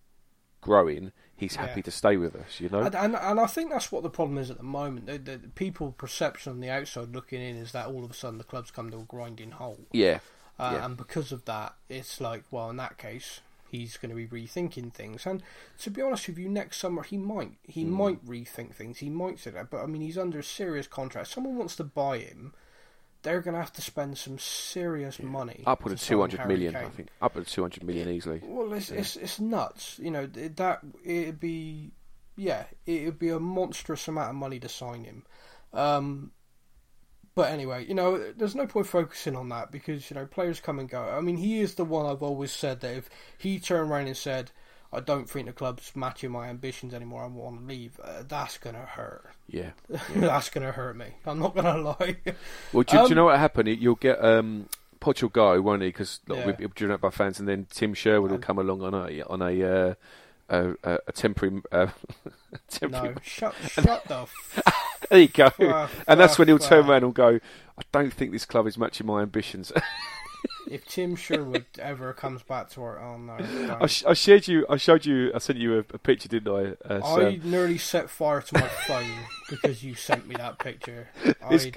growing, he's happy Yeah. to stay with us. You know, And, and and I think that's what the problem is at the moment. The, the, the people perception on the outside looking in is that all of a sudden the club's come to a grinding halt, yeah, uh, Yeah. and because of that, it's like, well, in that case, he's going to be rethinking things. And to be honest with you, next summer he might he Hmm. might rethink things. He might say that, but I mean, he's under a serious contract. Someone wants to buy him. They're going to have to spend some serious money. upward of two hundred million. Kane. I think upward of two hundred million easily. Well, it's it's it's nuts. You know that it'd be yeah, it'd be a monstrous amount of money to sign him. Um, but anyway, you know, there's no point focusing on that because you know players come and go. I mean, he is the one I've always said that if he turned around and said, "I don't think the club's matching my ambitions anymore. I want to leave," uh, that's gonna hurt. (laughs) Yeah. that's gonna hurt me. I'm not gonna (laughs) lie. Well, do, do Um, you know what happened? You'll get um, Poch will go, won't he? Because Yeah. we'll be driven up by fans, and then Tim Sherwood will come along on a on a uh, a, a, a temporary. Uh, (laughs) temporary no, shut shut the. F- There you go. Fuck, and that's when he'll turn around and go, I don't think this club is matching my ambitions. If Tim Sherwood ever comes back to our, oh no. don't. I, sh- I shared you, I showed you, I sent you a, a picture, didn't I? Uh, I nearly set fire to my (laughs) phone because you sent me that picture. I,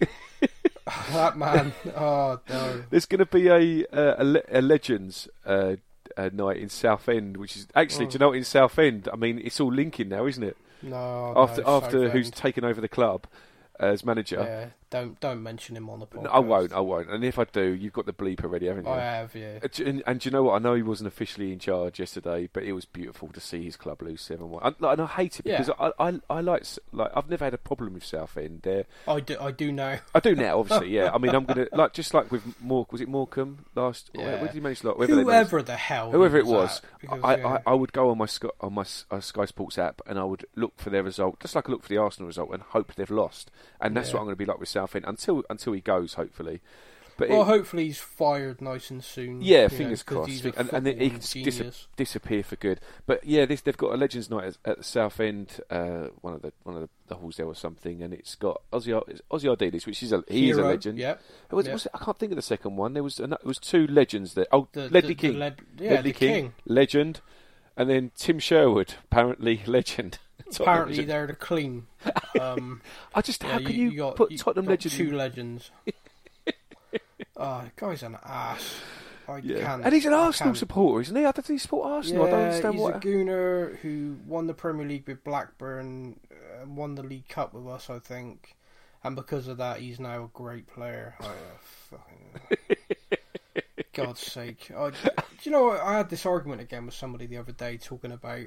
(laughs) that man, oh no. There's going to be a uh, a, a Legends uh, uh, night in Southend, which is actually, Oh. do you know, what, in Southend. I mean, it's all linking now, isn't it? No, after no, after Southend. who's taken over the club as manager. Yeah, don't don't mention him on the podcast. I won't. I won't. And if I do, you've got the bleep already, haven't you? I have, yeah. And, and do you know what? I know he wasn't officially in charge yesterday, but it was beautiful to see his club lose seven one. And, and I hate it Yeah. because I, I I like like I've never had a problem with Southend. They're, I do, I do know. I do now, obviously. Yeah. I mean, I'm gonna (laughs) like just like with Moore. Was it Morecambe last? Yeah. Where, did he manage? Like, managed- Whoever the hell, he whoever it was, because, I, yeah. I, I would go on my Sky, on my uh, Sky Sports app and I would look for their result, just like I look for the Arsenal result, and hope they've lost. And that's Yeah. what I'm going to be like with Southend until until he goes, hopefully. But well, it- hopefully he's fired nice and soon. yeah, fingers know, crossed, and, and then he can dis- disappear for good. But yeah, this they've got a Legends Night at, at the South End, uh, one of the one of the, the halls there or something, and it's got Ossie it's Ossie Ardiles, which is a he is a legend. Yep. Who was, yeah. was it? I can't think of the second one. There was ano- there was two legends there. Oh, The, Ledley the, King. Yeah, Ledley King, king. legend, and then Tim Sherwood, apparently (laughs) legend. Tottenham Apparently they're the clean. (laughs) Um, I just yeah, how can you, got, put you Tottenham got legend? Two legends. (laughs) oh, guy's an ass. I yeah. can't. and he's an I Arsenal can't- supporter, isn't he? I don't think he support Arsenal. Yeah, I don't understand he's what. a gooner who won the Premier League with Blackburn, uh, won the League Cup with us, I think, and because of that, he's now a great player. Oh, fucking... (laughs) God's sake! I, do you know? I had this argument again with somebody the other day talking about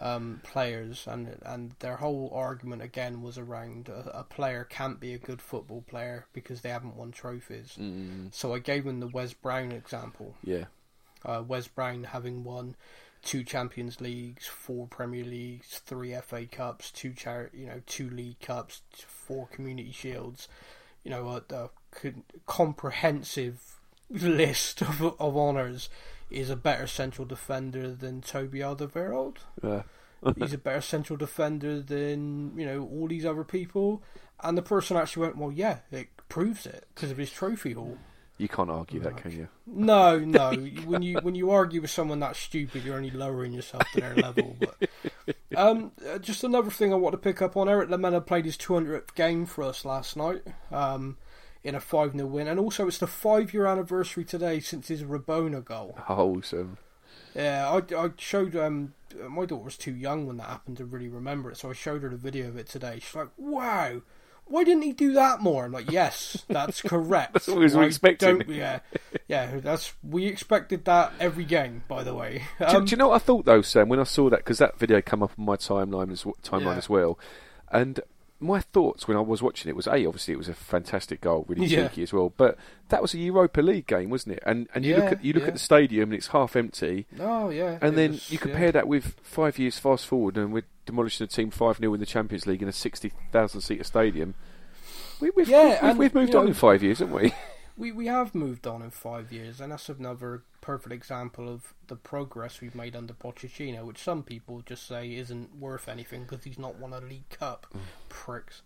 um, players, and and their whole argument again was around a, a player can't be a good football player because they haven't won trophies. Mm, So I gave them the Wes Brown example. Yeah, uh, Wes Brown having won two Champions Leagues, four Premier Leagues, three FA Cups, two char- you know, two League Cups, four Community Shields, you know, a, a comprehensive (laughs) list of, of honours. Is a better central defender than Toby Alderweireld. yeah. (laughs) He's a better central defender than you know all these other people. And the person actually went, "Well, yeah, it proves it because of his trophy haul." You can't argue that, can you? No, (laughs) no. when you when you argue with someone that stupid, you're only lowering yourself to their level. But (laughs) um, uh, just another thing I want to pick up on: Erik Lamela played his 200th game for us last night um, in a 5 0 win, and also it's the five year anniversary today since his Rabona goal. Wholesome. Yeah, I, I showed um my daughter was too young when that happened to really remember it, so I showed her the video of it today. She's like, "Wow, why didn't he do that more? I'm like, yes, that's (laughs) correct. That's what we were expecting. Yeah, yeah, that's we expected that every game. By the way, (laughs) Do, um, do you know what I thought though, Sam? When I saw that, because that video came up on my timeline as timeline Yeah. as well, and my thoughts when I was watching it was a obviously it was a fantastic goal, really Yeah. cheeky as well. But that was a Europa League game, wasn't it? And and you look at you look yeah. at the stadium and it's half empty, oh yeah, and then was- you yeah. compare that with five years fast forward, and we're demolishing a team five 0 in the Champions League in a sixty thousand seater stadium. We, we've, Yeah, we've, and, we've moved on know- in five years, haven't we? (laughs) We we have moved on in five years, and that's another perfect example of the progress we've made under Pochettino, which some people just say isn't worth anything because he's not won a League Cup. Pricks.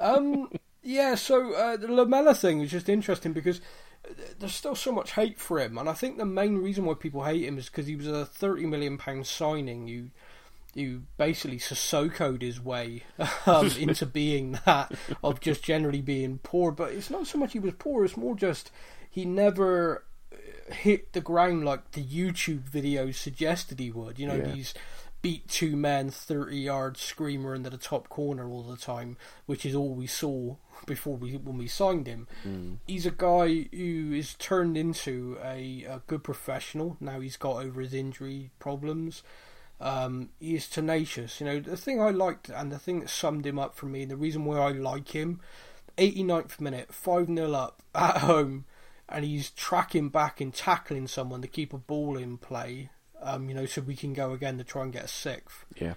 um, yeah, so uh, the Lamela thing is just interesting because uh, there's still so much hate for him, and I think the main reason why people hate him is because he was a thirty million pound signing. You you basically Sissoko'd his way (laughs) um, (laughs) into being that of just generally being poor. But it's not so much he was poor; it's more just he never hit the ground like the YouTube videos suggested he would. You know, Yeah. these beat two men thirty yard screamer into the top corner all the time, which is all we saw before we when we signed him. He's a guy who is turned into a, a good professional. Now he's got over his injury problems. Um, he is tenacious. You know, the thing I liked and the thing that summed him up for me, and the reason why I like him, 89th minute, 5 0 up (laughs) at home, and he's tracking back and tackling someone to keep a ball in play, um, you know, so we can go again to try and get a sixth. Yeah,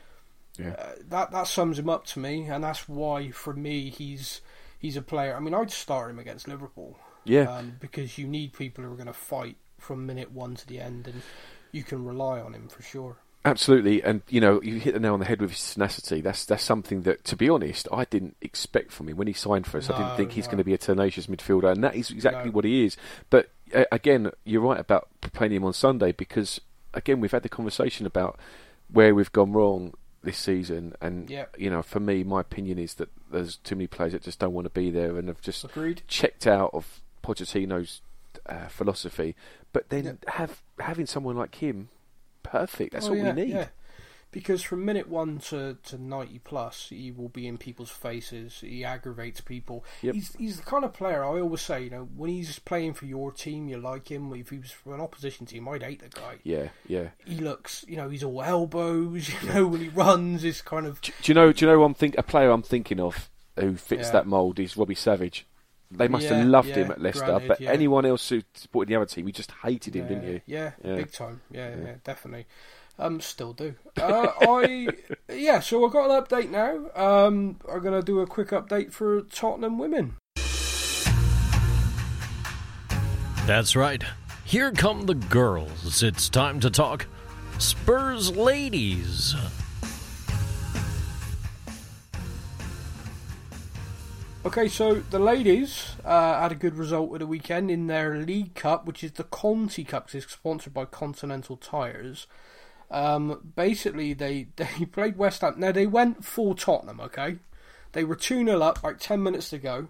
yeah. Uh, that that sums him up to me, and that's why for me he's he's a player. I mean, I'd start him against Liverpool, Yeah. um, because you need people who are going to fight from minute one to the end, and you can rely on him for sure. Absolutely, and you know you hit the nail on the head with his tenacity. That's that's something that, to be honest, I didn't expect from him when he signed for us. I didn't No, think he's no. going to be a tenacious midfielder, and that is exactly No. what he is. But uh, again, you're right about playing him on Sunday because again we've had the conversation about where we've gone wrong this season, and Yeah. you know, for me, my opinion is that there's too many players that just don't want to be there and have just Agreed. checked out of Pochettino's uh, philosophy. But then Yeah. have having someone like him, perfect. That's Oh, what yeah, we need. Yeah. Because from minute one to, to ninety plus, he will be in people's faces. He aggravates people. Yep. He's he's the kind of player I always say. You know, when he's playing for your team, you like him. If he was for an opposition team, I'd hate the guy. Yeah, yeah. He looks, you know, he's all elbows. (laughs) You know, when he runs, it's kind of Do, do you know? Do you know? I'm think a player I'm thinking of who fits Yeah. that mould is Robbie Savage. They must Yeah, have loved yeah, him at Leicester, granted, but yeah. anyone else who supported the other team, we just hated him, yeah, didn't you? Yeah, Yeah. big time. Yeah, Yeah. yeah, definitely. Um, still do. Uh, I (laughs) yeah. So I've got an update now. Um, I'm gonna do a quick update for Tottenham women. That's right. Here come the girls. It's time to talk Spurs ladies. Okay, so the ladies uh, had a good result at the weekend in their League Cup, which is the Conti Cup, 'cause it's sponsored by Continental Tires. Um, basically, they (laughs) they played West Ham. Now they went full Tottenham. Okay, they were two 0 up, like ten minutes to go.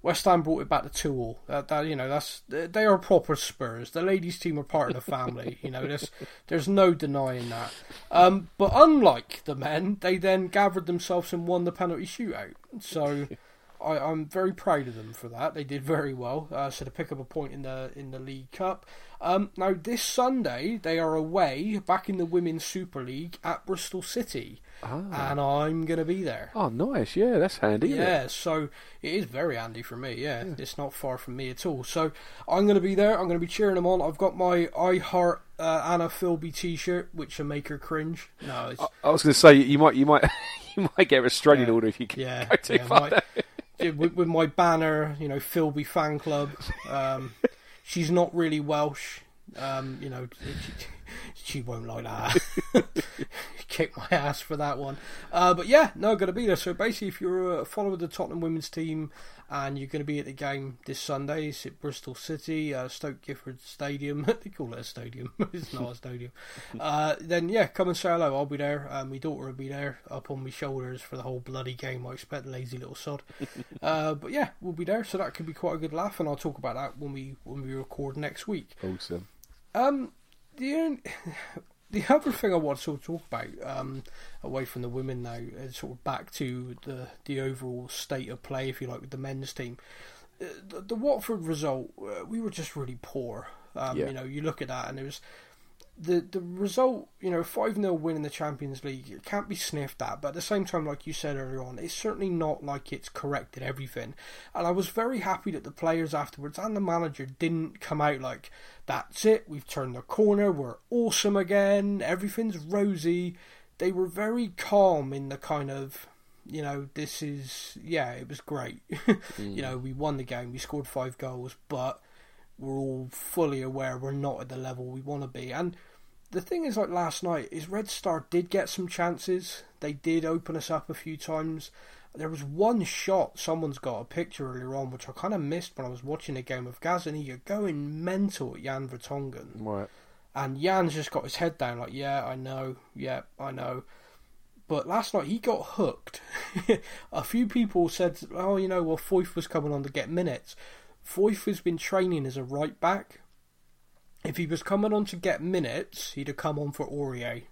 West Ham brought it back to two all. That, that you know, that's they are proper Spurs. The ladies' team are part of the family. you know, there's there's no denying that. Um, but unlike the men, they then gathered themselves and won the penalty shootout. So. (laughs) I, I'm very proud of them for that. They did very well. Uh, so to pick up a point in the in the League Cup. Um, now this Sunday they are away back in the Women's Super League at Bristol City, Ah. and I'm going to be there. Oh, nice. Yeah, that's handy. Yeah, it? so it is very handy for me. Yeah, it's not far from me at all. So I'm going to be there. I'm going to be cheering them on. I've got my I Heart uh, Anna Filbey T-shirt, which will make her cringe. No, it's I, I was going to say you might, you might, (laughs) you might get a restraining Yeah. order if you can yeah, go too yeah, far. yeah, (laughs) with, with my banner, you know, Filbey fan club. Um, she's not really Welsh. Um, you know, she, won't like that. (laughs) Kick my ass for that one. Uh, but yeah, no, going to be there. So basically, if you're a follower of the Tottenham women's team and you're going to be at the game this Sunday, it's at Bristol City, uh, Stoke Gifford Stadium. (laughs) they call it a stadium. (laughs) it's not a stadium. Uh, then yeah, come and say hello. I'll be there. Um, my daughter will be there, up on my shoulders for the whole bloody game. I expect, lazy little sod. uh, but yeah, we'll be there, so that could be quite a good laugh, and I'll talk about that when we when we record next week. Awesome. Um, the only, (sighs) the other thing I want to sort of talk about, um, away from the women now, is sort of back to the the overall state of play, if you like, with the men's team. Uh, the, the Watford result, uh, we were just really poor. Um, Yeah. You know, you look at that, and it was the the result. You know, five 0 win in the Champions League. It can't be sniffed at, but at the same time, like you said earlier on, it's certainly not like it's corrected everything. And I was very happy that the players afterwards and the manager didn't come out like, "That's it, we've turned the corner, we're awesome again, everything's rosy." They were very calm in the kind of you know, this is yeah, it was great. (laughs) You mm. know, we won the game, we scored five goals, but we're all fully aware we're not at the level we want to be. And the thing is, like last night, is Red Star did get some chances. They did open us up a few times. There was one shot someone's got a picture earlier on, which I kind of missed when I was watching the game of Gazzaniga going mental at Jan Vertonghen. Right. And Jan's just got his head down, like, yeah, I know, yeah, I know. But last night he got hooked. (laughs) a few people said, oh, you know, well, Foyth was coming on to get minutes. Foyth has been training as a right back. If he was coming on to get minutes, he'd have come on for Aurier.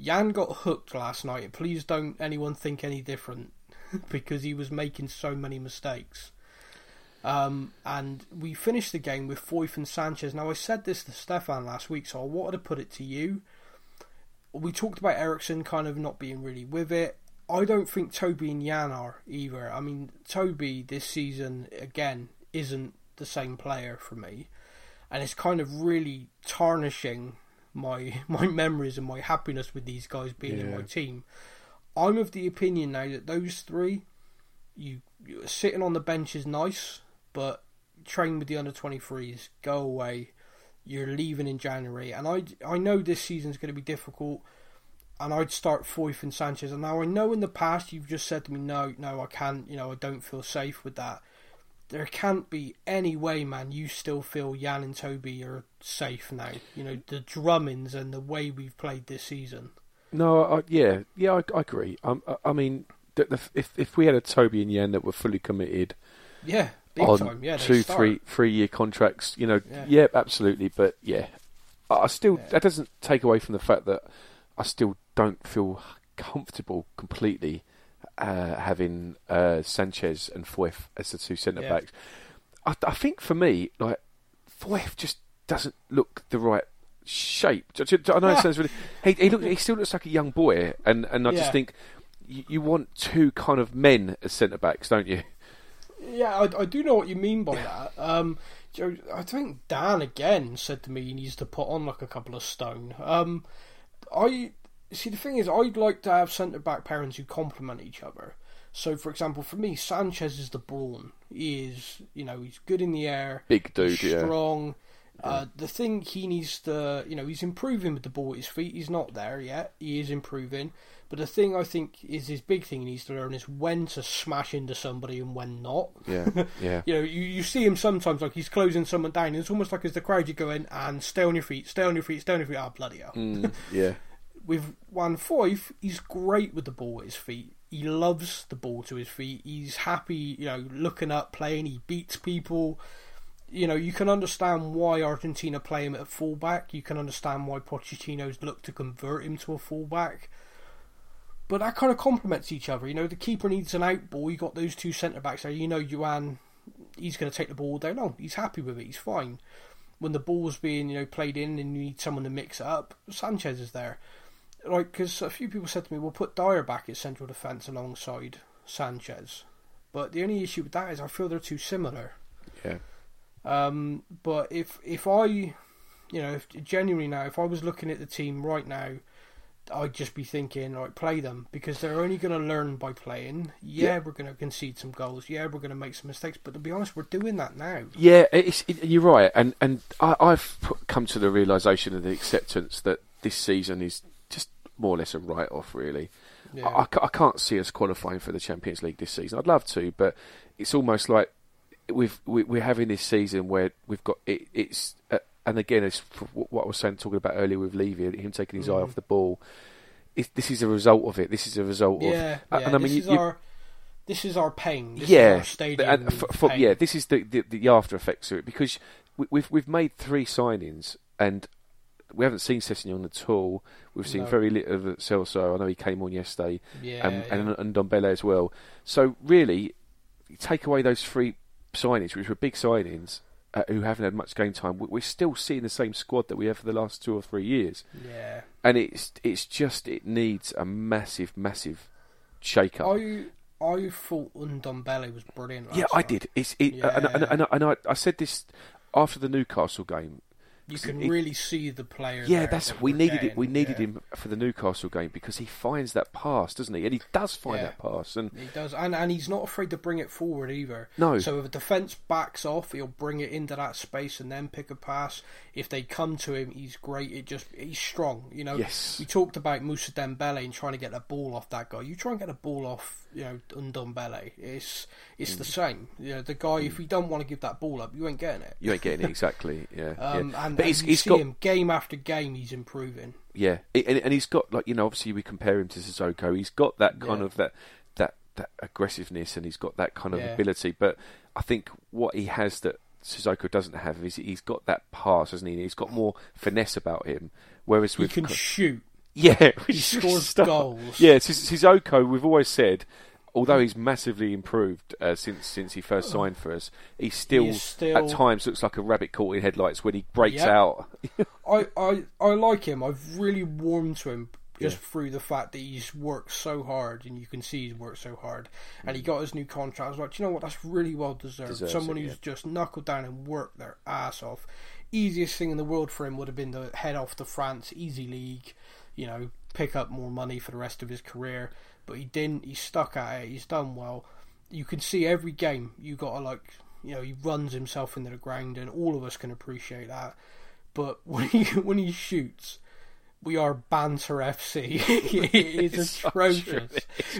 Jan got hooked last night. Please don't anyone think any different (laughs) because he was making so many mistakes. Um, and we finished the game with Foyth and Sanchez. Now, I said this to Stefan last week, so I wanted to put it to you. We talked about Eriksen kind of not being really with it. I don't think Toby and Jan are either. I mean, Toby this season, again, isn't the same player for me. And it's kind of really tarnishing my (laughs) my memories and my happiness with these guys being in my team. I'm of the opinion now that those three, you, you sitting on the bench is nice, but train with the under 23s, go away. You're leaving in January, and I I know this season's going to be difficult, and I'd start Foyth and Sanchez. And now I know in the past you've just said to me, no, no, I can't. You know, I don't feel safe with that. There can't be any way, man. You still feel Jan and Toby are safe now. You know the drummings and the way we've played this season. No, I, yeah, yeah, I, I agree. Um, I, I mean, the, the, if if we had a Toby and Jan that were fully committed Yeah, big on time. Yeah, two, start. three, three year contracts, you know, Yeah. yeah. absolutely. But yeah, I, I still Yeah. that doesn't take away from the fact that I still don't feel comfortable completely uh, having uh, Sanchez and Foyth as the two centre Yeah. backs. I, I think for me, like Foyth just doesn't look the right shape. I know it sounds really. He, he look, he still looks like a young boy, and and I Yeah. just think you, you want two kind of men as centre backs, don't you? Yeah, I, I do know what you mean by that. Um, Joe, I think Dan again said to me he needs to put on like a couple of stone. Um, I see. The thing is, I'd like to have centre back parents who complement each other. So, for example, for me, Sanchez is the brawn. He is, you know, he's good in the air, Big dude, he's yeah. strong. Uh, the thing he needs to, you know, he's improving with the ball at his feet. He's not there yet. He is improving. But the thing I think is his big thing he needs to learn is when to smash into somebody and when not. Yeah, (laughs) yeah. You know, you, you see him sometimes like he's closing someone down. And it's almost like as the crowd you go in and stay on your feet, stay on your feet, stay on your feet. Ah, bloody hell. Mm, yeah. (laughs) With Juan Foyth, he's great with the ball at his feet. He loves the ball to his feet. He's happy, you know, looking up, playing. He beats people. You know, you can understand why Argentina play him at fullback. You can understand why Pochettino's look to convert him to a fullback. But that kind of complements each other. You know, the keeper needs an out ball. You got those two centre backs there. You know, Juan, he's going to take the ball all day long. He's happy with it. He's fine. When the ball's being, you know, played in and you need someone to mix it up, Sanchez is there. Like, because a few people said to me, "We'll put Dier back at central defence alongside Sanchez," but the only issue with that is I feel they're too similar. Yeah. Um, but if if I, you know, if, genuinely now, if I was looking at the team right now, I'd just be thinking, like, play them because they're only going to learn by playing. Yeah, Yeah. we're going to concede some goals. Yeah, we're going to make some mistakes. But to be honest, we're doing that now. Yeah, it, you're right, and and I, I've put- come to the realization and the acceptance that this season is more or less a write-off. Really, Yeah. I, I I can't see us qualifying for the Champions League this season. I'd love to, but it's almost like we've we, we're having this season where we've got it, it's uh, and again it's what I was saying talking about earlier with Levy, him taking his eye Mhm. off the ball. It, this is a result of it. This is a result of yeah, uh, yeah. and I mean this you, is our this is our pain. This yeah, is our stadium. and f- f- pain. yeah, this is the, the the after effects of it because we, we've we've made three signings and we haven't seen Sessegnon at all. We've seen No. very little of Celso. I know he came on yesterday, Yeah, and, yeah. and and Ndombele as well. So really, you take away those three signings, which were big signings, uh, who haven't had much game time. we- We're still seeing the same squad that we have for the last two or three years, yeah. and it's it's just it needs a massive, massive shake up. I I thought Ndombele was brilliant. Yeah, last I did. It's it, and, and, and, and I, I said this after the Newcastle game. You can He- really see the player. Yeah, that's we needed it. We needed yeah. him for the Newcastle game because he finds that pass, doesn't he? And he does find Yeah. that pass. And He does, and and he's not afraid to bring it forward either. No. So if a defense backs off, he'll bring it into that space and then pick a pass. If they come to him, he's great. It just he's strong. You know. Yes. We talked about Mousa Dembele and trying to get the ball off that guy. You try and get a ball off, you know, Ndombele. It's it's Mm. the same. You know, the guy. If you don't want to give that ball up, you ain't getting it. you ain't getting it exactly. Yeah, Um, yeah. And, but and he's, you he's see got him game after game. He's improving. yeah, and, and he's got like you know obviously we compare him to Sissoko. He's got that kind Yeah. of that that that aggressiveness and he's got that kind of Yeah. ability. But I think what he has that Sissoko doesn't have is he's got that pass, hasn't he? He's got more finesse about him. Whereas He with can shoot. (laughs) Yeah, He scores (laughs) goals. Yeah, Sis- Sissoko, we've always said, although he's massively improved uh, since since he first signed for us, he still, is still- at times looks like a rabbit caught in headlights when he breaks Yep. out. (laughs) I, I, I like him. I've really warmed to him just through the fact that he's worked so hard, and you can see he's worked so hard. And he got his new contract. I was like, you know what? That's really well deserved. Deserves Someone it, who's yeah. just knuckled down and worked their ass off. Easiest thing in the world for him would have been to head off to France, easy league, you know, pick up more money for the rest of his career. But he didn't. He stuck at it. He's done well. You can see every game. You got to like, you know, he runs himself into the ground, and all of us can appreciate that. But (laughs) when he when he shoots, we are banter FC. it is It's atrocious.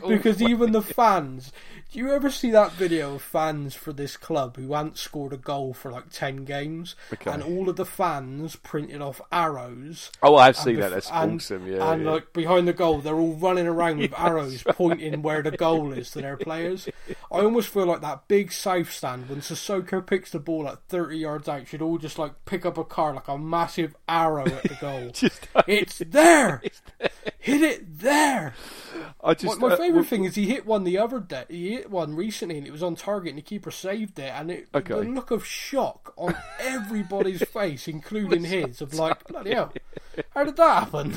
Because even the fans. Do you ever see that video of fans for this club who hadn't scored a goal for like ten games, Okay. and all of the fans printed off arrows? Oh, I've seen bef- that. That's and, awesome. Yeah, and yeah. like behind the goal, they're all running around (laughs) with arrows pointing where the goal is to their (laughs) players. I almost feel like that big south stand when Sissoko picks the ball at thirty yards out, should all just like pick up a car like a massive arrow at the goal. (laughs) Just- it's there. Hit it there. I just my, my uh, favourite w- thing is he hit one the other day. He hit one recently, and it was on target, and the keeper saved it. And it, Okay. the look of shock on everybody's (laughs) face, including his, of like, bloody hell, how did that happen?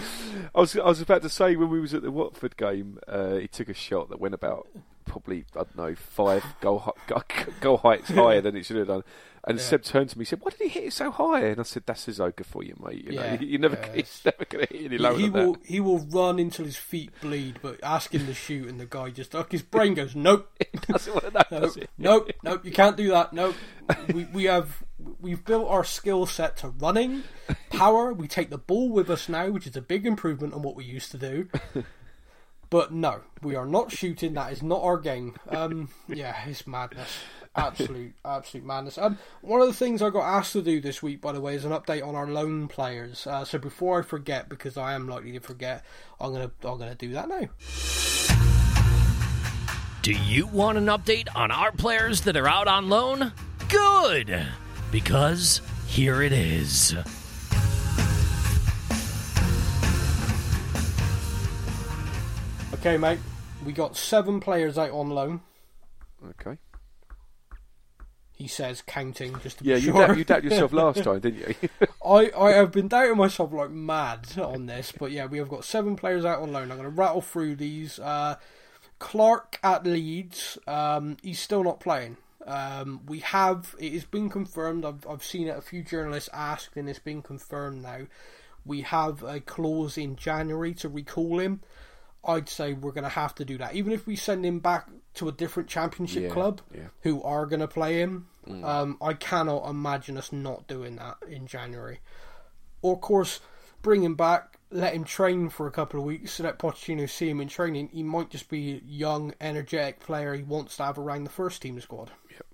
I was I was about to say when we was at the Watford game, uh, he took a shot that went about probably I don't know five goal, (laughs) goal heights higher than it should have done. And Yeah. Seb turned to me and said, "Why did he hit it so high?" And I said, "That's his Sissoko for you, mate. You know, Yeah, (laughs) you're never yeah, he's never going to hit any He, lower he than will that." he will run until his feet bleed, but ask him to shoot, and the guy just like his brain goes, nope, (laughs) Doesn't know, nope, does (laughs) nope, nope, you can't do that. Nope, we we have we've built our skill set to running, power. We take the ball with us now, which is a big improvement on what we used to do. But no, we are not shooting. That is not our game. Um, yeah, it's madness. Absolute, absolute madness. Um, one of the things I got asked to do this week, by the way, is an update on our loan players. Uh, so before I forget, because I am likely to forget, I'm gonna, I'm gonna do that now. Do you want an update on our players that are out on loan? Good! Because here it is. Okay, mate. We got seven players out on loan. Okay. He says, counting just to Yeah, be you, sure. doubt, you doubted yourself last (laughs) time, didn't you? (laughs) I, I have been doubting myself like mad on this, but yeah, we have got seven players out on loan. I'm going to rattle through these. Uh, Clarke at Leeds, um, he's still not playing. Um, we have it has been confirmed. I've I've seen it. A few journalists asked, and it's been confirmed now. We have a clause in January to recall him. I'd say we're going to have to do that, even if we send him back to a different championship Yeah, club yeah. who are going to play him. Um, I cannot imagine us not doing that in January. Or, of course, bring him back, let him train for a couple of weeks, so let Pochettino see him in training. He might just be a young, energetic player he wants to have around the first team squad. Yep.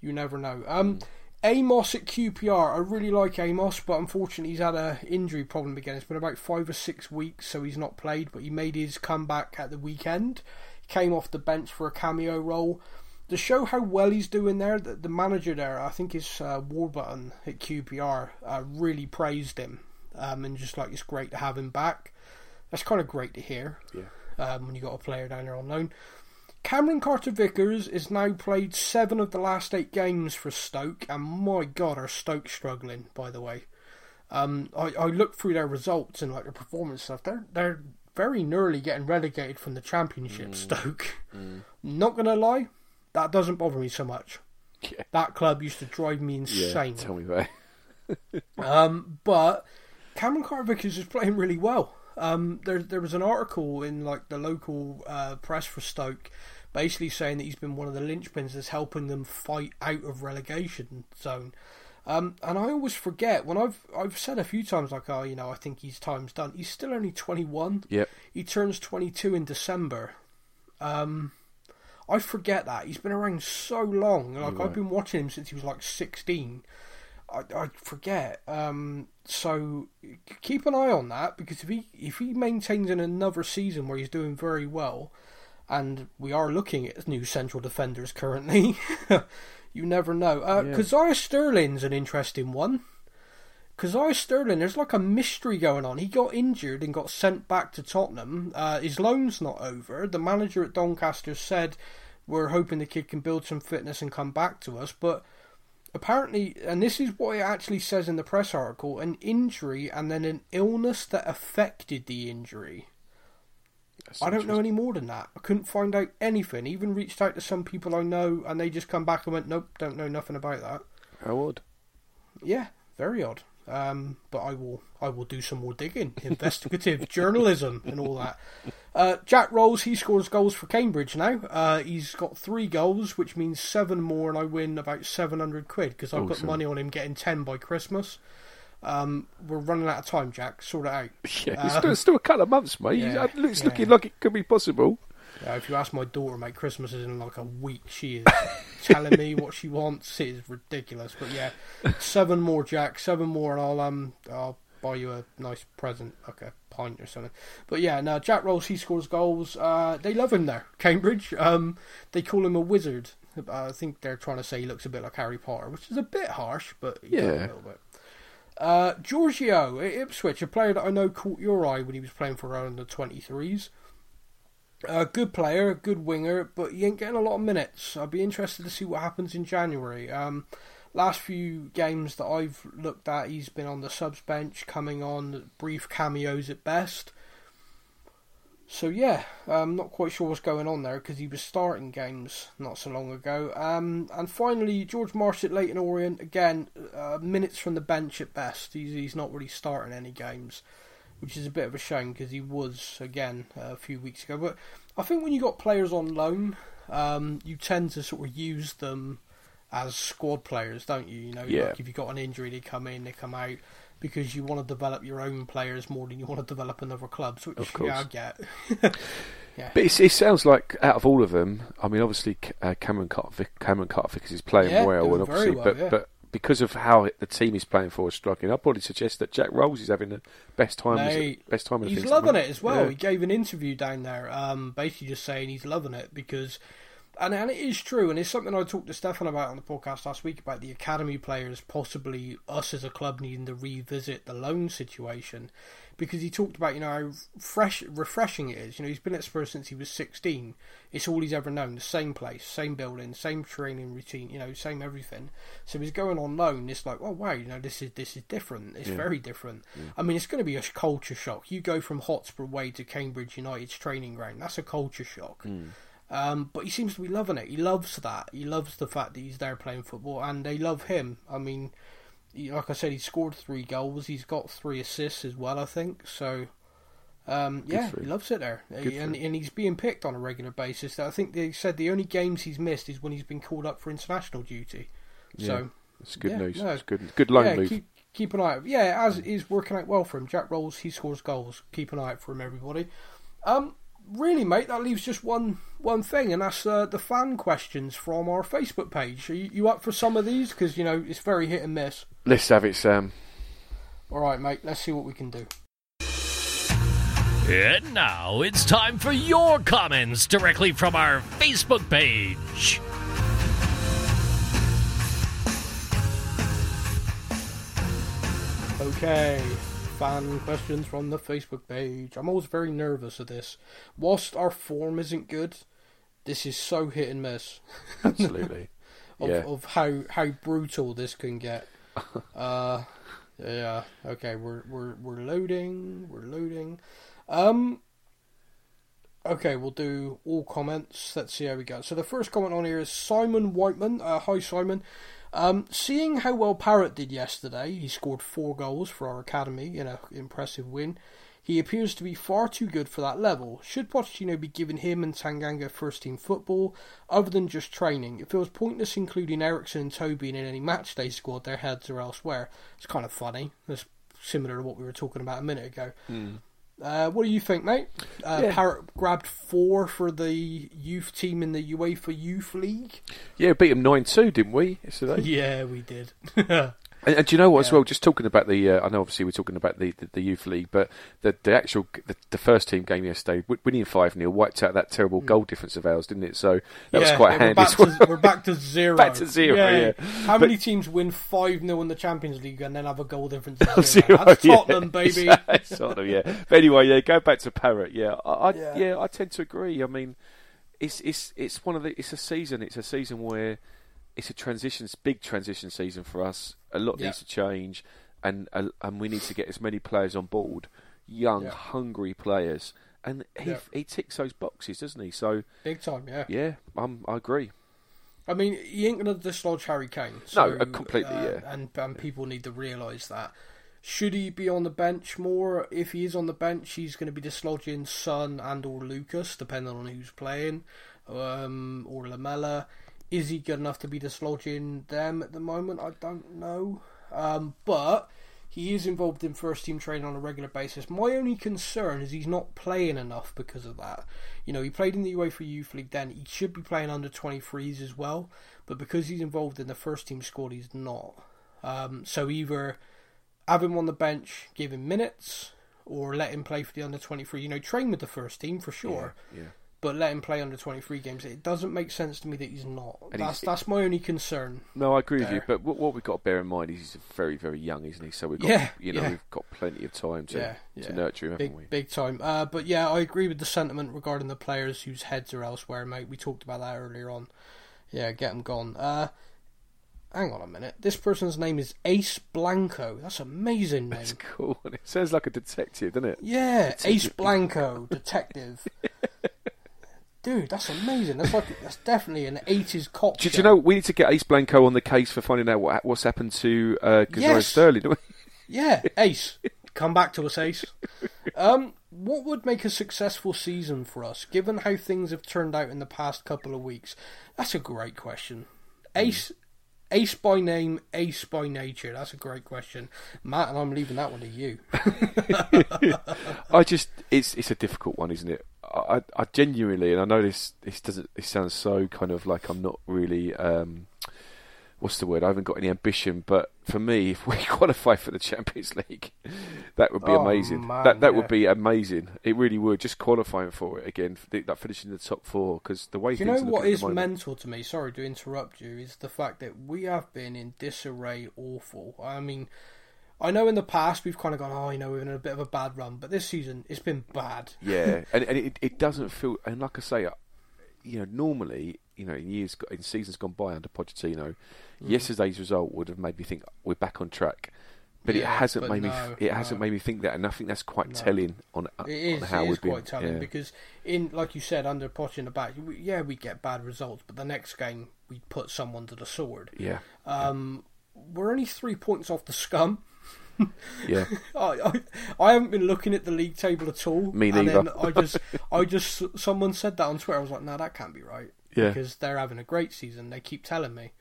You never know. Um, Amos at QPR, I really like Amos, but unfortunately he's had a injury problem again. It's been about five or six weeks, so he's not played. But he made his comeback at the weekend. Came off the bench for a cameo role. To show how well he's doing there, the, the manager there, I think is uh, Warburton at QPR, uh, really praised him. um, and just like it's great to have him back. That's kind of great to hear. Yeah. Um, when you got a player down there on loan. Cameron Carter Vickers has now played seven of the last eight games for Stoke, and my God, are Stoke struggling? By the way, um, I, I looked through their results and like their performance stuff. They're they're very nearly getting relegated from the Championship. Stoke. Not gonna lie, that doesn't bother me so much. Yeah. That club used to drive me Yeah. insane. Tell me it. (laughs) Um, but Cameron Carter Vickers is playing really well. Um, there, there was an article in like the local uh, press for Stoke, basically saying that he's been one of the linchpins that's helping them fight out of relegation zone. Um, and I always forget when I've I've said a few times like, oh, you know, I think his time's done. He's still only twenty one. Yep. He turns twenty two in December. Um, I forget that he's been around so long. Like Right. I've been watching him since he was like sixteen. I, I forget. Um, so keep an eye on that because if he if he maintains in another season where he's doing very well, and we are looking at new central defenders currently, (laughs) you never know. Uh, Yeah. Sterling's an interesting one. Kazaiah Sterling, there's like a mystery going on. He got injured and got sent back to Tottenham. Uh, his loan's not over. The manager at Doncaster said we're hoping the kid can build some fitness and come back to us, but apparently, and this is what it actually says in the press article, an injury and then an illness that affected the injury. That's I don't know any more than that. I couldn't find out anything. Even reached out to some people I know, and they just come back and went, "Nope, don't know nothing about that." How odd. Yeah, very odd. Um, but I will, I will do some more digging, investigative (laughs) journalism, and all that. Uh, Jack Roles, he scores goals for Cambridge now. Uh, he's got three goals, which means seven more, and I win about seven hundred quid because I've got money on him getting ten by Christmas. Um, we're running out of time, Jack. Sort it out. (laughs) Yeah, it's Um, still, still a couple of months, mate. (laughs) yeah, it's yeah. looking like it could be possible. Uh, if you ask my daughter, mate, Christmas is in like a week. She is (laughs) telling me what she wants. It is ridiculous. But yeah, seven more, Jack. Seven more, and I'll um, I'll buy you a nice present, like a pint or something. But yeah, now Jack Roles. He scores goals. Uh, they love him there, Cambridge. Um, they call him a wizard. I think they're trying to say he looks a bit like Harry Potter, which is a bit harsh, but Yeah. a little bit. Uh, Georgiou at Ipswich, a player that I know caught your eye when he was playing for around the 23s. A good player, a good winger, but he ain't getting a lot of minutes. I'd be interested to see what happens in January. Um, last few games that I've looked at, he's been on the subs bench, coming on brief cameos at best. So yeah, I'm not quite sure what's going on there because he was starting games not so long ago. Um, and finally, George Marsh at Leyton Orient again, uh, minutes from the bench at best. He's he's not really starting any games, which is a bit of a shame because he was again a few weeks ago. But I think when you got players on loan, um, you tend to sort of use them as squad players, don't you? You know, Yeah. like if you got an injury, they come in, they come out because you want to develop your own players more than you want to develop another club. So Of yeah, I course. get. (laughs) yeah. But it sounds like out of all of them, I mean, obviously uh, Cameron Carter, Cameron Carter Vickers is playing Yeah, well, and obviously, well, but yeah. but because of how the team is playing for is striking, I'd probably suggest that Jack Roles is having the best time. best time. He's loving it as well. Yeah. He gave an interview down there, um, basically just saying he's loving it because, and and it is true, and it's something I talked to Stefan about on the podcast last week about the academy players, possibly us as a club needing to revisit the loan situation, because he talked about you know how fresh, refreshing it is. You know, he's been at Spurs since he was sixteen. It's all he's ever known. The same place, same building, same training routine. You know, same everything. So he's going on loan. It's like, oh wow, you know, this is this is different. It's Yeah. very different. I mean, it's going to be a culture shock. You go from Hotspur Way to Cambridge United's training ground. That's a culture shock. Um, but he seems to be loving it. He loves that. He loves the fact that he's there playing football, and they love him. I mean, like I said, he scored three goals. He's got three assists as well, I think. So, um, yeah, he loves it there, Good and and he's being picked on a regular basis. I think they said the only games he's missed is when he's been called up for international duty. So. It's good Yeah, news. no. It's good. Good loan yeah, move. Keep, keep an eye out. Yeah, as is working out well for him. Jack Roles, he scores goals. Keep an eye out for him, everybody. Um, really, mate, that leaves just one one thing, and that's uh, the fan questions from our Facebook page. Are you, you up for some of these? Because you know it's very hit and miss. Let's have it, Sam. All right, mate. Let's see what we can do. And now it's time for your comments directly from our Facebook page. Okay. Fan questions from the Facebook page. I'm always very nervous of this. Whilst our form isn't good, this is so hit and miss (laughs) Absolutely. of, yeah. of how how brutal this can get. (laughs) uh, yeah. Okay, we're we're we're loading. We're loading. Um. Okay, we'll do all comments. Let's see how we go. So the first comment on here is Simon Whiteman. Uh, hi, Simon. Um, seeing how well Parrott did yesterday, he scored four goals for our academy in an impressive win. He appears to be far too good for that level. Should Pochettino be giving him and Tanganga first team football other than just training? It feels pointless including Eriksen and Tobin in any match day squad. Their heads are elsewhere. It's kind of funny. That's similar to what we were talking about a minute ago. Uh, what do you think, mate? Uh, Yeah. Parrott grabbed four for the youth team in the UEFA Youth League. Yeah, beat them 9 2, didn't we, yesterday? (laughs) Yeah, we did. (laughs) And, and do you know what, as well, just talking about the, uh, I know obviously we're talking about the, the, the Youth League, but the, the actual, the, the first team game yesterday, wi- winning 5 0, wiped out that terrible goal difference of ours, didn't it? So that was Hmm. Quite yeah, handy We're back, to, we're back to zero. (laughs) Back to zero, yeah. How But- many teams win 5 0 in the Champions League and then have a goal difference of (laughs) Zero, zero? That's yeah. Tottenham, (laughs) baby. Tottenham, yeah. But anyway, yeah, go back to Parrott. Yeah, I, I Yeah. yeah. I tend to agree. I mean, it's it's it's one of the it's a season. It's a season where it's a transition, big transition season for us. A lot Yeah. needs to change, and uh, and we need to get as many players on board, young, Yeah. hungry players. And he Yeah. he ticks those boxes, doesn't he? So Big time, yeah. yeah, I'm, I agree. I mean, he ain't going to dislodge Harry Kane. No, So, uh, completely, uh, yeah. And, and people need to realise that. Should he be on the bench more? If he is on the bench, he's going to be dislodging Son and or Lucas, depending on who's playing, um, or Lamela. Is he good enough to be dislodging them at the moment? I don't know. Um, but he is involved in first team training on a regular basis. My only concern is he's not playing enough because of that. You know, he played in the UEFA Youth League then. He should be playing under 23s as well, but because he's involved in the first team squad, he's not. Um, so either have him on the bench, give him minutes, or let him play for the under 23. You know, train with the first team for sure, Yeah. But let him play under 23 games. It doesn't make sense to me that he's not. And that's he's- that's my only concern. No, I agree with you. But what, what we've got to bear in mind is he's very, very young, isn't he? So we've got, Yeah, you know, yeah. we've got plenty of time to Yeah, to nurture him, haven't we? Big, big time. Uh, but yeah, I agree with the sentiment regarding the players whose heads are elsewhere, mate. We talked about that earlier on. Yeah, get them gone. Uh, hang on a minute. This person's name is Ace Blanco. That's an amazing (laughs) name. It's cool. It sounds like a detective, doesn't it? Yeah, Ace Blanco, detective. (laughs) Dude, that's amazing. That's like that's definitely an eighties cop. Did show. you know we need to get Ace Blanco on the case for finding out what, what's happened to uh, Kazaiah Yes. Sterling? don't we? Yeah, Ace, (laughs) come back to us, Ace. Um, what would make a successful season for us, given how things have turned out in the past couple of weeks? That's a great question. Ace, Ace by name, Ace by nature. That's a great question, Matt, and I'm leaving that one to you. (laughs) I just it's it's a difficult one, isn't it? I, I genuinely, and I know this this doesn't this sounds so kind of like I'm not really um, what's the word? I haven't got any ambition, but for me, if we (laughs) qualify for the Champions League, that would be Oh, amazing. man, that that yeah. would be amazing. It really would. Just qualifying for it again, that finishing the top four, because the way Do you know what is moment- mental to me? Sorry to interrupt you. Is the fact that we have been in disarray, awful. I mean, I know in the past we've kind of gone, oh, you know, we're in a bit of a bad run, but this season it's been bad. Yeah, (laughs) and, and it, it doesn't feel. And like I say, uh, you know, normally, you know, in years, in seasons gone by under Pochettino, Mm. yesterday's result would have made me think we're back on track. But it hasn't but made me. no, It hasn't made me think that, and I think that's quite No. telling on, uh, It is, on how it is we've been. quite telling yeah. because in like you said under Poch in the back, we, yeah, we get bad results, but the next game we put someone to the sword. yeah, Um, we're only three points off the scum. (laughs) yeah, (laughs) I, I I haven't been looking at the league table at all. Me And neither. then I just (laughs) I just someone said that on Twitter. I was like, no, that can't be right. Yeah. Because they're having a great season. They keep telling me.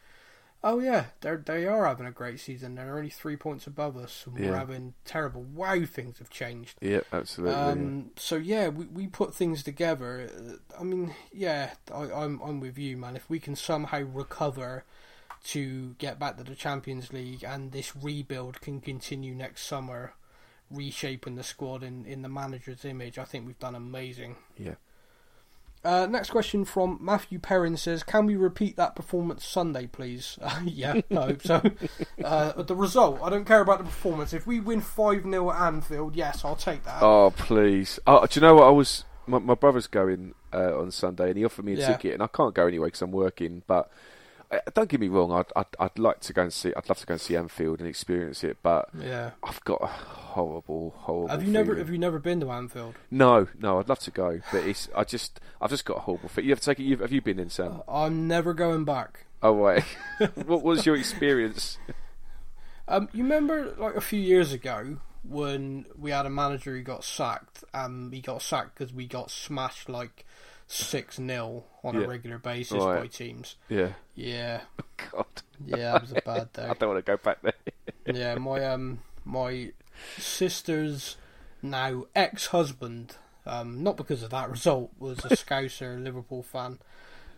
Oh yeah, they they are having a great season. They're only three points above us, and we're having terrible. Wow, things have changed. yeah, absolutely. Um, so yeah, we, we put things together. Uh, I mean, yeah, I, I'm I'm with you, man. If we can somehow recover to get back to the Champions League and this rebuild can continue next summer, reshaping the squad in, in the manager's image, I think we've done amazing. yeah. Uh, next question from Matthew Perrin says, "Can we repeat that performance Sunday, please?" Uh, (laughs) yeah, I hope so. (laughs) Uh, the result, I don't care about the performance. If we win five 0 at Anfield, yes, I'll take that. Oh please! Oh, do you know what I was? My, my brother's going uh, on Sunday, and he offered me a Yeah. ticket, and I can't go anyway because I'm working. But don't get me wrong, I'd, I'd I'd like to go and see. I'd love to go and see Anfield and experience it, but yeah. I've got a horrible, horrible. Have you never have you never been to Anfield? No, no, I'd love to go, but it's I just I've just got a horrible feeling. You have to take it. You've, have you been in Sam? I'm never going back. Oh wait, (laughs) (laughs) what was your experience? Um, you remember like a few years ago when we had a manager who got sacked, and he got sacked because we got smashed like six 0 on Yeah. a regular basis Right. by teams. Yeah, Yeah, (laughs) God, yeah, that was a (laughs) bad day. I don't want to go back there. (laughs) yeah, my um my sister's now ex husband, um, not because of that result, was a Scouser Liverpool fan.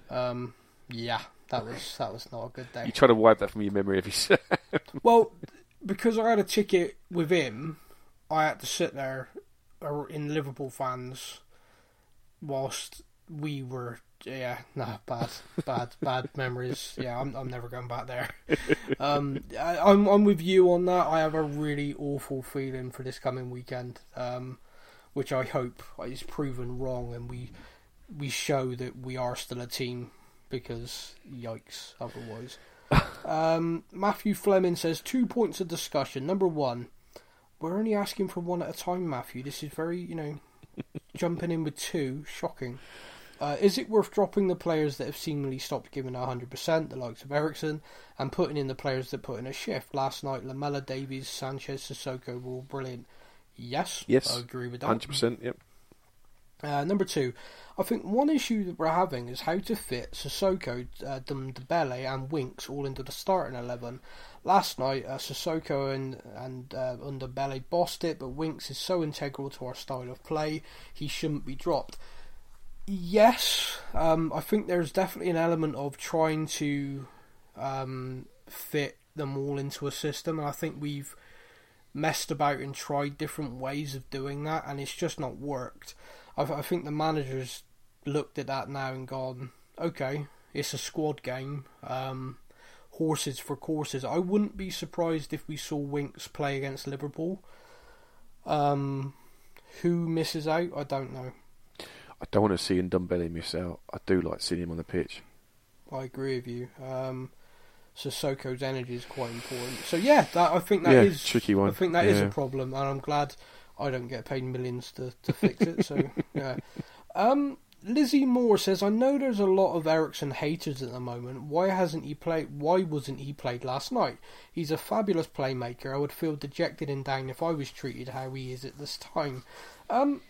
Um, yeah, that was that was not a good day. You try to wipe that from your memory every second. Well, because I had a ticket with him, I had to sit there uh, in Liverpool fans whilst we were. Yeah, nah, bad, bad, (laughs) bad memories. Yeah, I'm, I'm never going back there. (laughs) Um, I, I'm, I'm with you on that. I have a really awful feeling for this coming weekend, um, which I hope is proven wrong, and we, we show that we are still a team. Because yikes, otherwise. (laughs) Um, Matthew Fleming says two points of discussion. Number one, we're only asking for one at a time, Matthew. This is very, you know, jumping in with two. Shocking. Uh, is it worth dropping the players that have seemingly stopped giving 100%, the likes of Eriksen, and putting in the players that put in a shift? Last night, Lamela, Davies, Sanchez, Sissoko were all brilliant. Yes, Yes, I agree with that. Hundred percent. Yep. Uh, number two, I think one issue that we're having is how to fit Sissoko, uh, Dembele, and Winks all into the starting eleven. Last night, uh, Sissoko and and uh, Dembele bossed it, but Winks is so integral to our style of play, he shouldn't be dropped. Yes, um, I think there's definitely an element of trying to um, fit them all into a system, and I think we've messed about and tried different ways of doing that, and it's just not worked. I, I think the managers looked at that now and gone, okay, it's a squad game, um, horses for courses. I wouldn't be surprised if we saw Winks play against Liverpool. Um, who misses out? I don't know. I don't want to see Ndombele miss out. I do like seeing him on the pitch. I agree with you. Um, Sissoko's energy is quite important. So yeah, that I think that Yeah, is tricky one. I think that is Yeah. a problem, and I'm glad I don't get paid millions to, to fix it. So (laughs) yeah. Um, Lizzie Moore says, "I know there's a lot of Eriksen haters at the moment. Why hasn't he played? Why wasn't he played last night? He's a fabulous playmaker. I would feel dejected and down if I was treated how he is at this time." Um,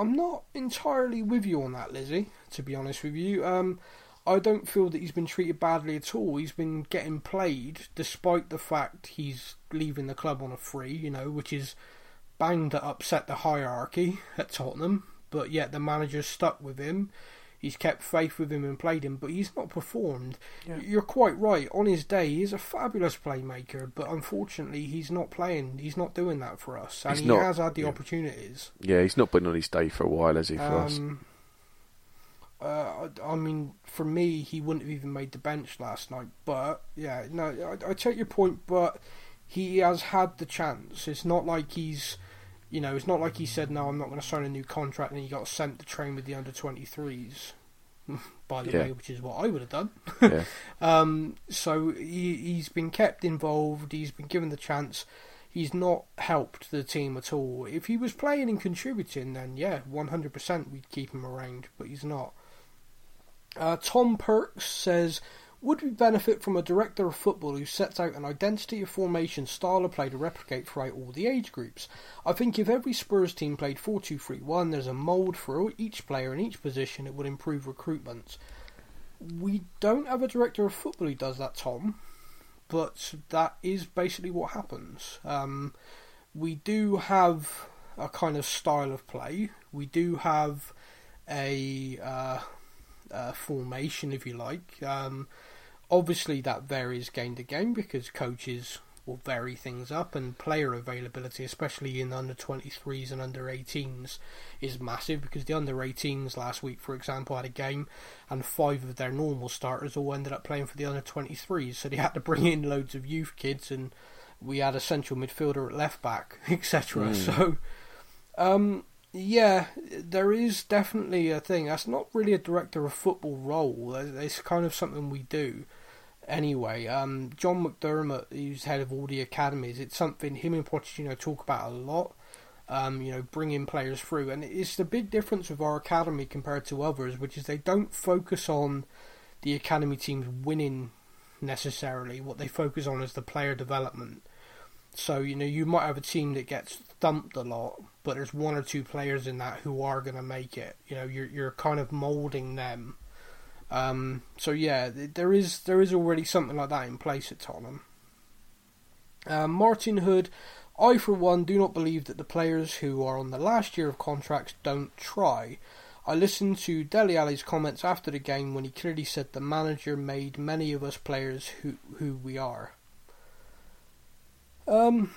I'm not entirely with you on that, Lizzie. To be honest with you, um, I don't feel that he's been treated badly at all. He's been getting played despite the fact he's leaving the club on a free, you know, which is bound to upset the hierarchy at Tottenham. But yet the manager's stuck with him. He's kept faith with him and played him, but he's not performed. You're quite right. On his day, he's a fabulous playmaker, but unfortunately, he's not playing. He's not doing that for us, and He's he not, has had the yeah. opportunities. Yeah, he's not been on his day for a while, has he? For us, Um, uh, I, I mean, for me, he wouldn't have even made the bench last night. But yeah, no, I, I take your point. But he has had the chance. It's not like he's, you know, it's not like he said, "No, I'm not going to sign a new contract," and he got sent to train with the under 23s. (laughs) By the Yeah. way, which is what I would have done. yeah. (laughs) Um, so he, he's been kept involved. He's been given the chance. He's not helped the team at all. If he was playing and contributing, then yeah, 100% we'd keep him around. But he's not. Uh, Tom Perks says, "Would we benefit from a director of football who sets out an identity of formation, style of play to replicate throughout all the age groups? I think if every Spurs team played 4-2-3-1, there's a mould for each player in each position. It would improve recruitment." We don't have a director of football who does that, Tom, but that is basically what happens. Um, we do have a kind of style of play. We do have a, uh, uh formation, if you like. Um, obviously, that varies game to game because coaches will vary things up, and player availability, especially in under 23s and under 18s, is massive because the under 18s last week, for example, had a game and five of their normal starters all ended up playing for the under 23s, so they had to bring in loads of youth kids, and we had a central midfielder at left back, (laughs) etc. Mm. So, um, yeah, there is definitely a thing. That's not really a director of football role. It's kind of something we do anyway. Um, John McDermott, who's head of all the academies, it's something him and Pochettino talk about a lot. Um, you know, bringing players through, and it's the big difference with our academy compared to others, which is they don't focus on the academy teams winning necessarily. What they focus on is the player development. So you know, you might have a team that gets thumped a lot, but there's one or two players in that who are going to make it. You know, you're you're kind of molding them um, so yeah, there is there is already something like that in place at Tottenham. Um, Martin Hood, I for one do not believe that the players who are on the last year of contracts don't try. I listened to Dele Alli's comments after the game when he clearly said the manager made many of us players who who we are. Um,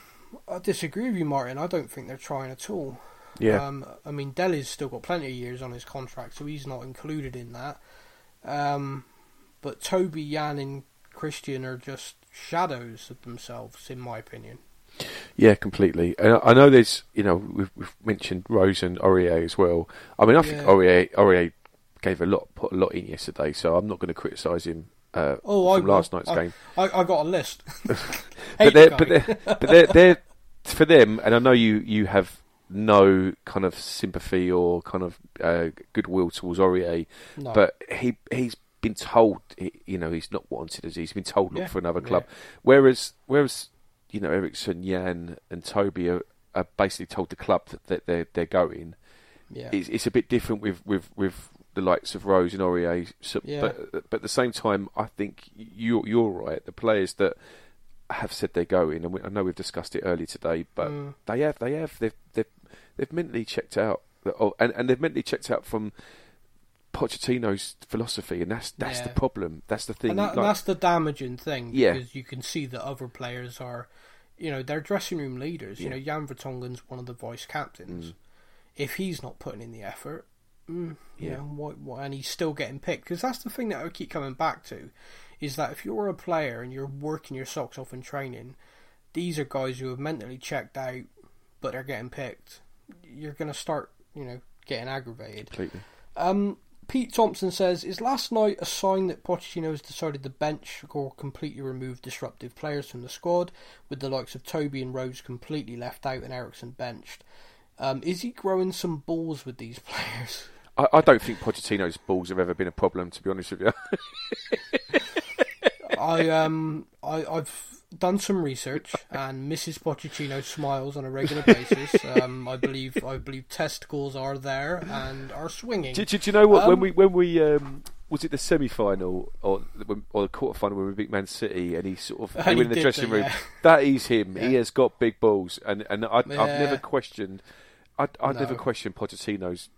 I disagree with you, Martin. I don't think they're trying at all. Yeah. Um, I mean, Dele's still got plenty of years on his contract, so he's not included in that. Um, but Toby, Jan, and Christian are just shadows of themselves, in my opinion. Yeah, completely. And I know there's, you know, we've, we've mentioned Rose and Aurier as well. I mean, I think yeah. Aurier, Aurier gave a lot, put a lot in yesterday, so I'm not going to criticise him uh, oh, from I, last night's I, game. I, I, got a list. (laughs) but they're, but they're, but they're, they're, for them, and I know you, you have no kind of sympathy or kind of uh, goodwill towards Aurier, no. but he he's been told you know he's not wanted as he's been told look yeah, for another club, yeah. whereas whereas you know Eriksen, Jan, and Toby are, are basically told the club that, that they're they're going. Yeah. It's, it's a bit different with, with, with the likes of Rose and Aurier, so, yeah. but but at the same time, I think you're you're right. The players that have said they're going, and we, I know we've discussed it earlier today, but mm. they have, they have, they've, they've, they've mentally checked out, oh, and, and they've mentally checked out from Pochettino's philosophy, and that's that's yeah. the problem. That's the thing. And, that, like, and that's the damaging thing. Because you can see that other players are, you know, they're dressing room leaders. You know, Jan Vertonghen's one of the vice captains. Mm. If he's not putting in the effort, mm, yeah, know, what, what, and he's still getting picked because that's the thing that I keep coming back to is that if you're a player and you're working your socks off in training, these are guys who have mentally checked out, but they're getting picked. You're going to start, you know, getting aggravated. Completely. Um, Pete Thompson says, Is last night a sign that Pochettino has decided to bench or completely remove disruptive players from the squad, with the likes of Toby and Rose completely left out and Eriksen benched? Um, is he growing some balls with these (laughs) players? I, I, don't think Pochettino's balls have ever been a problem, to be honest with you. (laughs) I um I, I've done some research, and Mrs. Pochettino smiles on a regular basis. Um, I believe I believe testicles are there and are swinging. Do, do, do you know what? Um, when we when we um, was it the semi final or or the quarter final when we beat Man City, and he sort of (laughs) he went in the dressing room. Yeah. (laughs) That is him. Yeah. He has got big balls, and and I, have never questioned. I I no. never questioned Pochettino's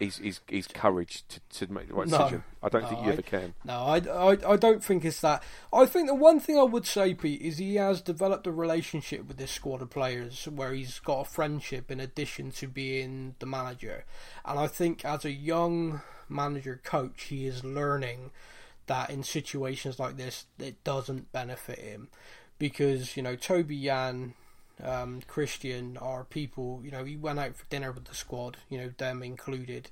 he's, he's, he's courage to, to make the right no, decision. I don't no, think you I, ever can. No, I, I, I don't think it's that. I think the one thing I would say, Pete, is he has developed a relationship with this squad of players where he's got a friendship in addition to being the manager. And I think as a young manager coach, he is learning that in situations like this, it doesn't benefit him. Because, you know, Toby Jan um, Christian are people, you know, he went out for dinner with the squad, you know, them included.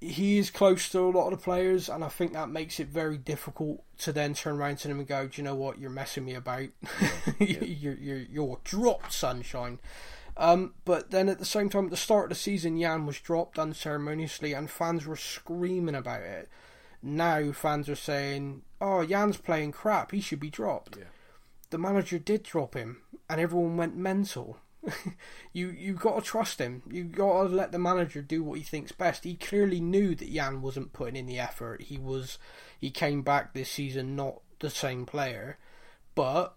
He is close to a lot of the players, and I think that makes it very difficult to then turn around to them and go, "Do you know what? You're messing me about. (laughs) Yeah. you're, you're you're dropped, sunshine." Um, but then at the same time, at the start of the season, Jan was dropped unceremoniously, and fans were screaming about it. Now fans are saying, "Oh, Jan's playing crap. He should be dropped." Yeah. The manager did drop him and everyone went mental. (laughs) you you got to trust him. You got to let the manager do what he thinks best. He clearly knew that Jan wasn't putting in the effort. He was he came back this season not the same player, but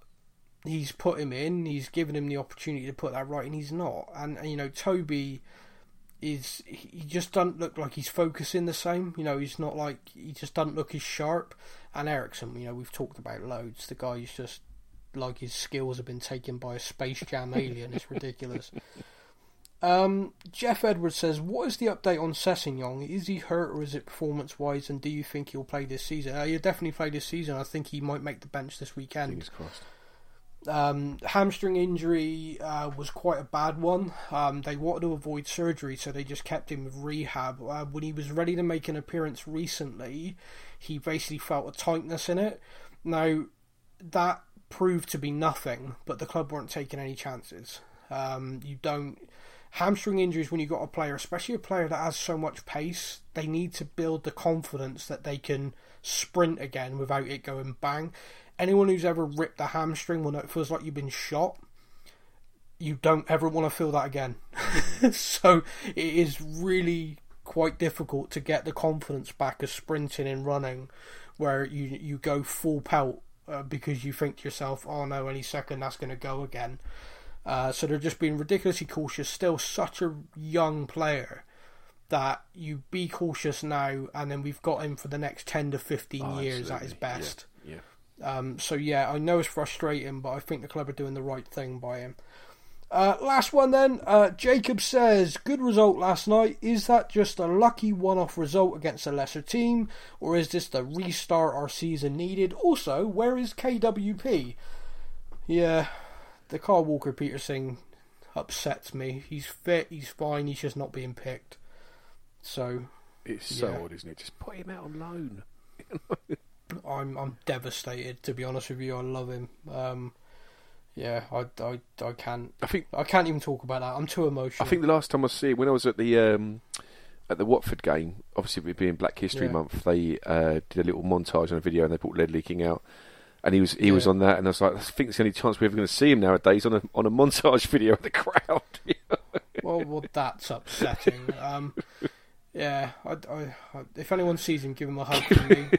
he's put him in. He's given him the opportunity to put that right, and he's not. And, and you know Toby is he just doesn't look like he's focusing the same. You know he's not like he just doesn't look as sharp. And Eriksen, you know we've talked about loads. The guy is just like his skills have been taken by a Space Jam (laughs) alien. It's ridiculous. Um, Jeff Edwards says, "What is the update on Sessegnon? Is he hurt or is it performance-wise? And do you think he'll play this season? Uh, he'll definitely play this season. I think he might make the bench this weekend. Fingers crossed. Um, hamstring injury uh, was quite a bad one. Um, they wanted to avoid surgery, so they just kept him with rehab. Uh, when he was ready to make an appearance recently, he basically felt a tightness in it. Now, that proved to be nothing, but the club weren't taking any chances. Um, you don't. Hamstring injuries, when you've got a player, especially a player that has so much pace, they need to build the confidence that they can sprint again without it going bang anyone who's ever ripped a hamstring will know it feels like you've been shot. You don't ever want to feel that again. (laughs) so it is really quite difficult to get the confidence back of sprinting and running, where you you go full pelt uh, because you think to yourself, "Oh no, any second that's going to go again." Uh, so they're just being ridiculously cautious. Still, such a young player that you be cautious now, and then we've got him for the next ten to fifteen Oh, years at his best. Yeah. yeah. Um, so yeah, I know it's frustrating, but I think the club are doing the right thing by him. Uh, last one then. Uh, Jacob says, "Good result last night. Is that just a lucky one-off result against a lesser team, or is this the restart our season needed? Also, where is KWP? Yeah, the Kyle Walker-Peters upsets me. He's fit. He's fine. He's just not being picked. So It's so Yeah. odd, isn't it? Just put him out on loan. (laughs) I'm I'm devastated to be honest with you. I love him. Um, yeah, I, I, I can't I think I can't even talk about that. I'm too emotional. I think the last time I see it, when I was at the um, at the Watford game, obviously it being Black History Yeah. Month, they uh, did a little montage on a video and they brought Ledley King out. And he was he was on that, and I was like, I think it's the only chance we're ever going to see him nowadays on a on a montage (laughs) video of the crowd. (laughs) well, well, that's upsetting. Um, yeah, I, I, I, if anyone sees him, give him a hug from me.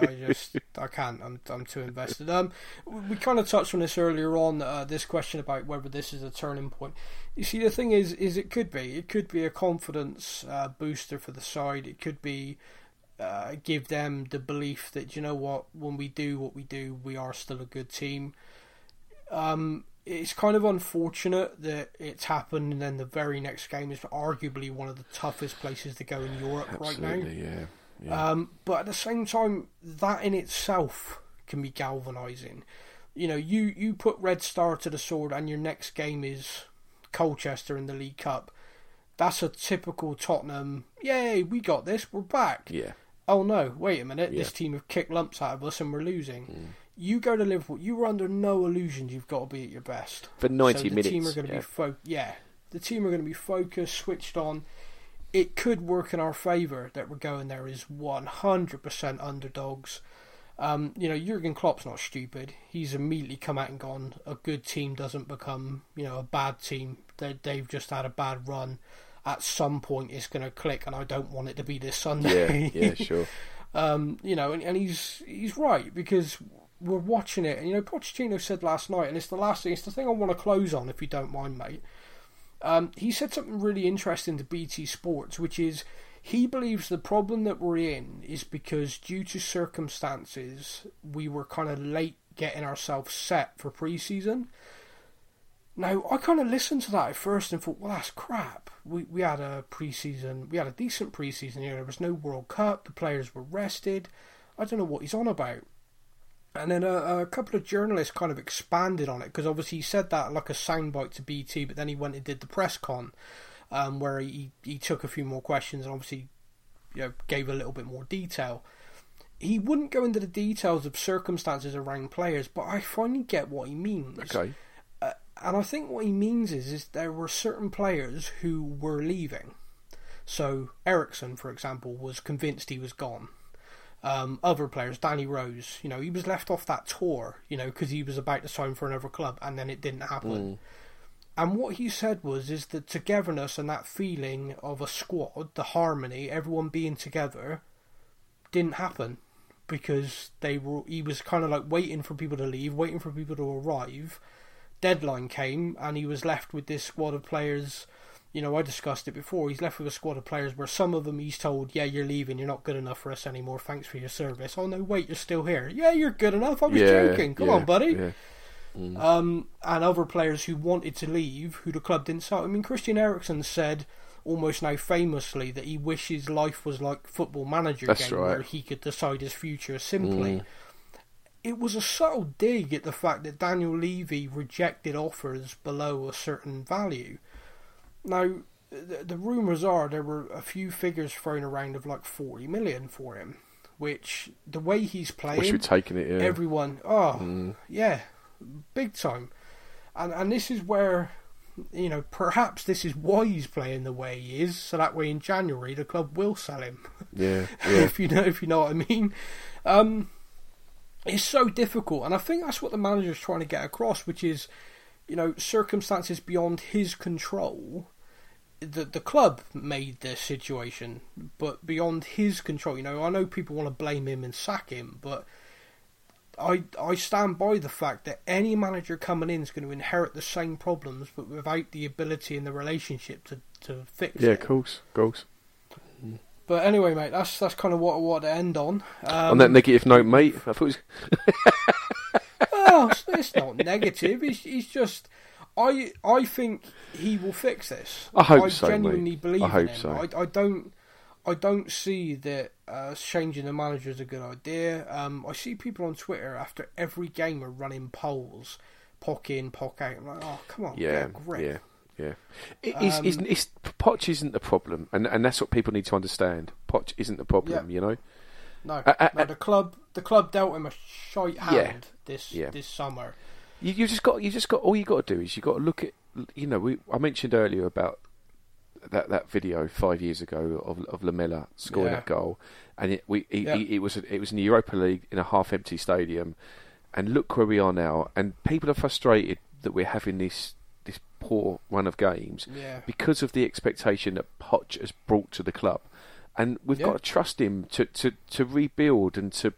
I, just I can't. I'm I'm too invested. Um, we, we kind of touched on this earlier on. Uh, this question about whether this is a turning point. You see, the thing is, is it could be. It could be a confidence uh, booster for the side. It could be. Uh, give them the belief that you know what when we do what we do we are still a good team um, it's kind of unfortunate that it's happened and then the very next game is arguably one of the toughest places to go in Europe right now Absolutely, yeah. yeah. um, but at the same time, that in itself can be galvanising. You know, you, you put Red Star to the sword, and your next game is Colchester in the League Cup. That's a typical Tottenham. Yay, we got this. We're back. yeah. Oh no, wait a minute. Yeah. This team have kicked lumps out of us, and we're losing. You go to Liverpool. You were under no illusions. You've got to be at your best For 90 so the minutes. team are going to yeah. be fo- yeah. The team are going to be focused, switched on. It could work in our favour that we're going there as one hundred percent underdogs. Um, you know, Jurgen Klopp's not stupid. He's immediately come out and gone. A good team doesn't become, you know, a bad team. They, they've just had a bad run. At some point, it's going to click, and I don't want it to be this Sunday. yeah, yeah, (laughs) sure. Um, you know, and, and he's he's right because we're watching it, and you know, Pochettino said last night, and it's the last thing, it's the thing I want to close on, if you don't mind, mate. Um, he said something really interesting to BT Sports, which is he believes the problem that we're in is because due to circumstances, we were kind of late getting ourselves set for pre-season. Now, I kind of listened to that at first and thought, well, that's crap. We we had a preseason, we had a decent preseason here. There was no World Cup. The players were rested. I don't know what he's on about. And then a, a couple of journalists kind of expanded on it because obviously he said that like a soundbite to BT, but then he went and did the press con, um, where he he took a few more questions and obviously, you know, gave a little bit more detail. He wouldn't go into the details of circumstances around players, but I finally get what he means. Okay. Uh, and I think what he means is, is there were certain players who were leaving. So Eriksen, for example, was convinced he was gone. Um, other players, Danny Rose, you know, he was left off that tour, you know, because he was about to sign for another club, and then it didn't happen. And what he said was, is the togetherness and that feeling of a squad, the harmony, everyone being together, didn't happen because they were. He was kind of like waiting for people to leave, waiting for people to arrive. Deadline came, and he was left with this squad of players. You know, I discussed it before. He's left with a squad of players where some of them he's told, "Yeah, you're leaving. You're not good enough for us anymore. Thanks for your service." Oh no, wait, you're still here. Yeah, you're good enough. I was yeah, joking. Come yeah, on, buddy. Yeah. um, and other players who wanted to leave, who the club didn't sell. I mean, Christian Eriksen said almost now famously that he wishes life was like Football Manager That's game, right. where he could decide his future simply. It was a subtle dig at the fact that Daniel Levy rejected offers below a certain value. Now, the, the rumours are there were a few figures thrown around of like 40 million for him, which the way he's playing, Wish we'd taken it. Yeah. everyone, oh, Mm. yeah, big time. And and this is where, you know, perhaps this is why he's playing the way he is, so that way in January the club will sell him yeah. (laughs) Yeah. if you know if you know what I mean. Um, it's so difficult, and I think that's what the manager's trying to get across, which is, you know, circumstances beyond his control. The the club made this situation, but beyond his control. You know, I know people want to blame him and sack him, but I I stand by the fact that any manager coming in is going to inherit the same problems, but without the ability and the relationship to to fix yeah, it. of course, course. But anyway, mate, that's that's kind of what I want to end on. Um, On that negative note, mate, I thought it was (laughs) well, it's, it's not negative. He's, he's just. I I think he will fix this. I hope I so, genuinely mate. believe I hope in him. so. I, I don't. I don't see that uh, changing the manager is a good idea. Um, I see people on Twitter after every game are running polls, Poch in, Poch out. I'm like, oh come on, yeah, yeah, yeah. It, it's, it's, Um, it's, Poch isn't the problem, and and that's what people need to understand. Poch isn't the problem, Yeah. you know. No, Uh, uh, no, uh, the club the club dealt him a shite hand Yeah. this Yeah. this summer. You, you just got you just got all you got to do is you got to look at you know we I mentioned earlier about that that video five years ago of of Lamela scoring Yeah. that goal, and it we he, Yeah. he, it was it was in the Europa League in a half empty stadium, and look where we are now, and people are frustrated that we're having this this poor run of games Yeah, because of the expectation that Poch has brought to the club, and we've got to trust him to, to, to rebuild and to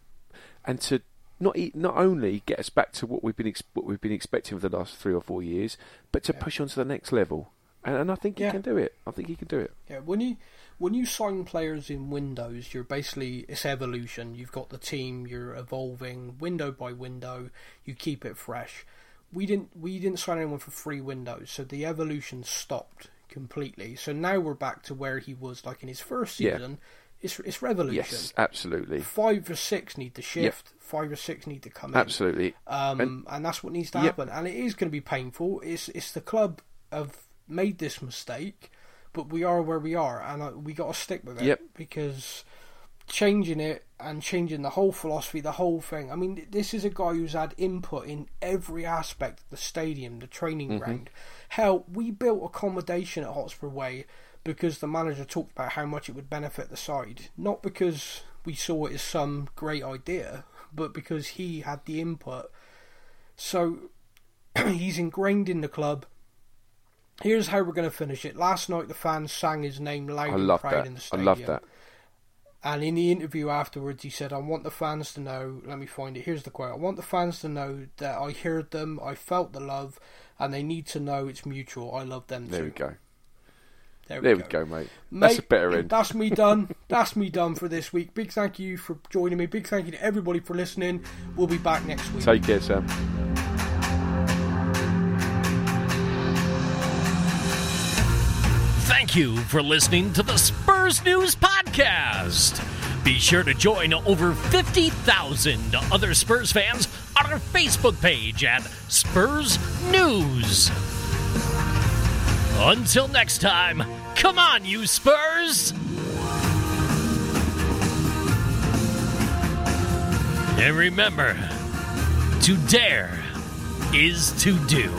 and to not not only get us back to what we've been what we've been expecting for the last three or four years, but to Yeah. push on to the next level. And, and I think he Yeah. can do it. I think he can do it. Yeah, when you when you sign players in Windows, you're basically it's evolution. You've got the team, you're evolving window by window. You keep it fresh. We didn't we didn't sign anyone for free Windows, so the evolution stopped completely. So now we're back to where he was like in his first Yeah. It's it's revolution. Yes, absolutely, Five or six need to shift. Five or six need to come in. absolutely. Um, And- and, that's what needs to Yep. happen. And it is going to be painful. It's it's the club have made this mistake, but we are where we are, and uh, we got to stick with it Yep. because changing it and changing the whole philosophy, the whole thing. I mean, this is a guy who's had input in every aspect of the stadium, the training Mm-hmm. ground. Hell, we built accommodation at Hotspur Way because the manager talked about how much it would benefit the side, not because we saw it as some great idea, but because he had the input. So (clears throat) he's ingrained in the club. Here's how we're going to finish it. Last night, the fans sang his name loud I and proud that. in the I stadium. love that. And in the interview afterwards, he said, I want the fans to know, let me find it, here's the quote I want the fans to know that I heard them, I felt the love, and they need to know it's mutual. I love them There too. we go. There There we we go. go, mate. Mate, That's a better end. That's me done. (laughs) That's me done for this week. Big thank you for joining me. Big thank you to everybody for listening. We'll be back next week. Take care, Sam. Thank you for listening to the Spurs News Podcast. Be sure to join over 50,000 other Spurs fans on our Facebook page at Spurs News. Until next time, come on, you Spurs! And remember, to dare is to do.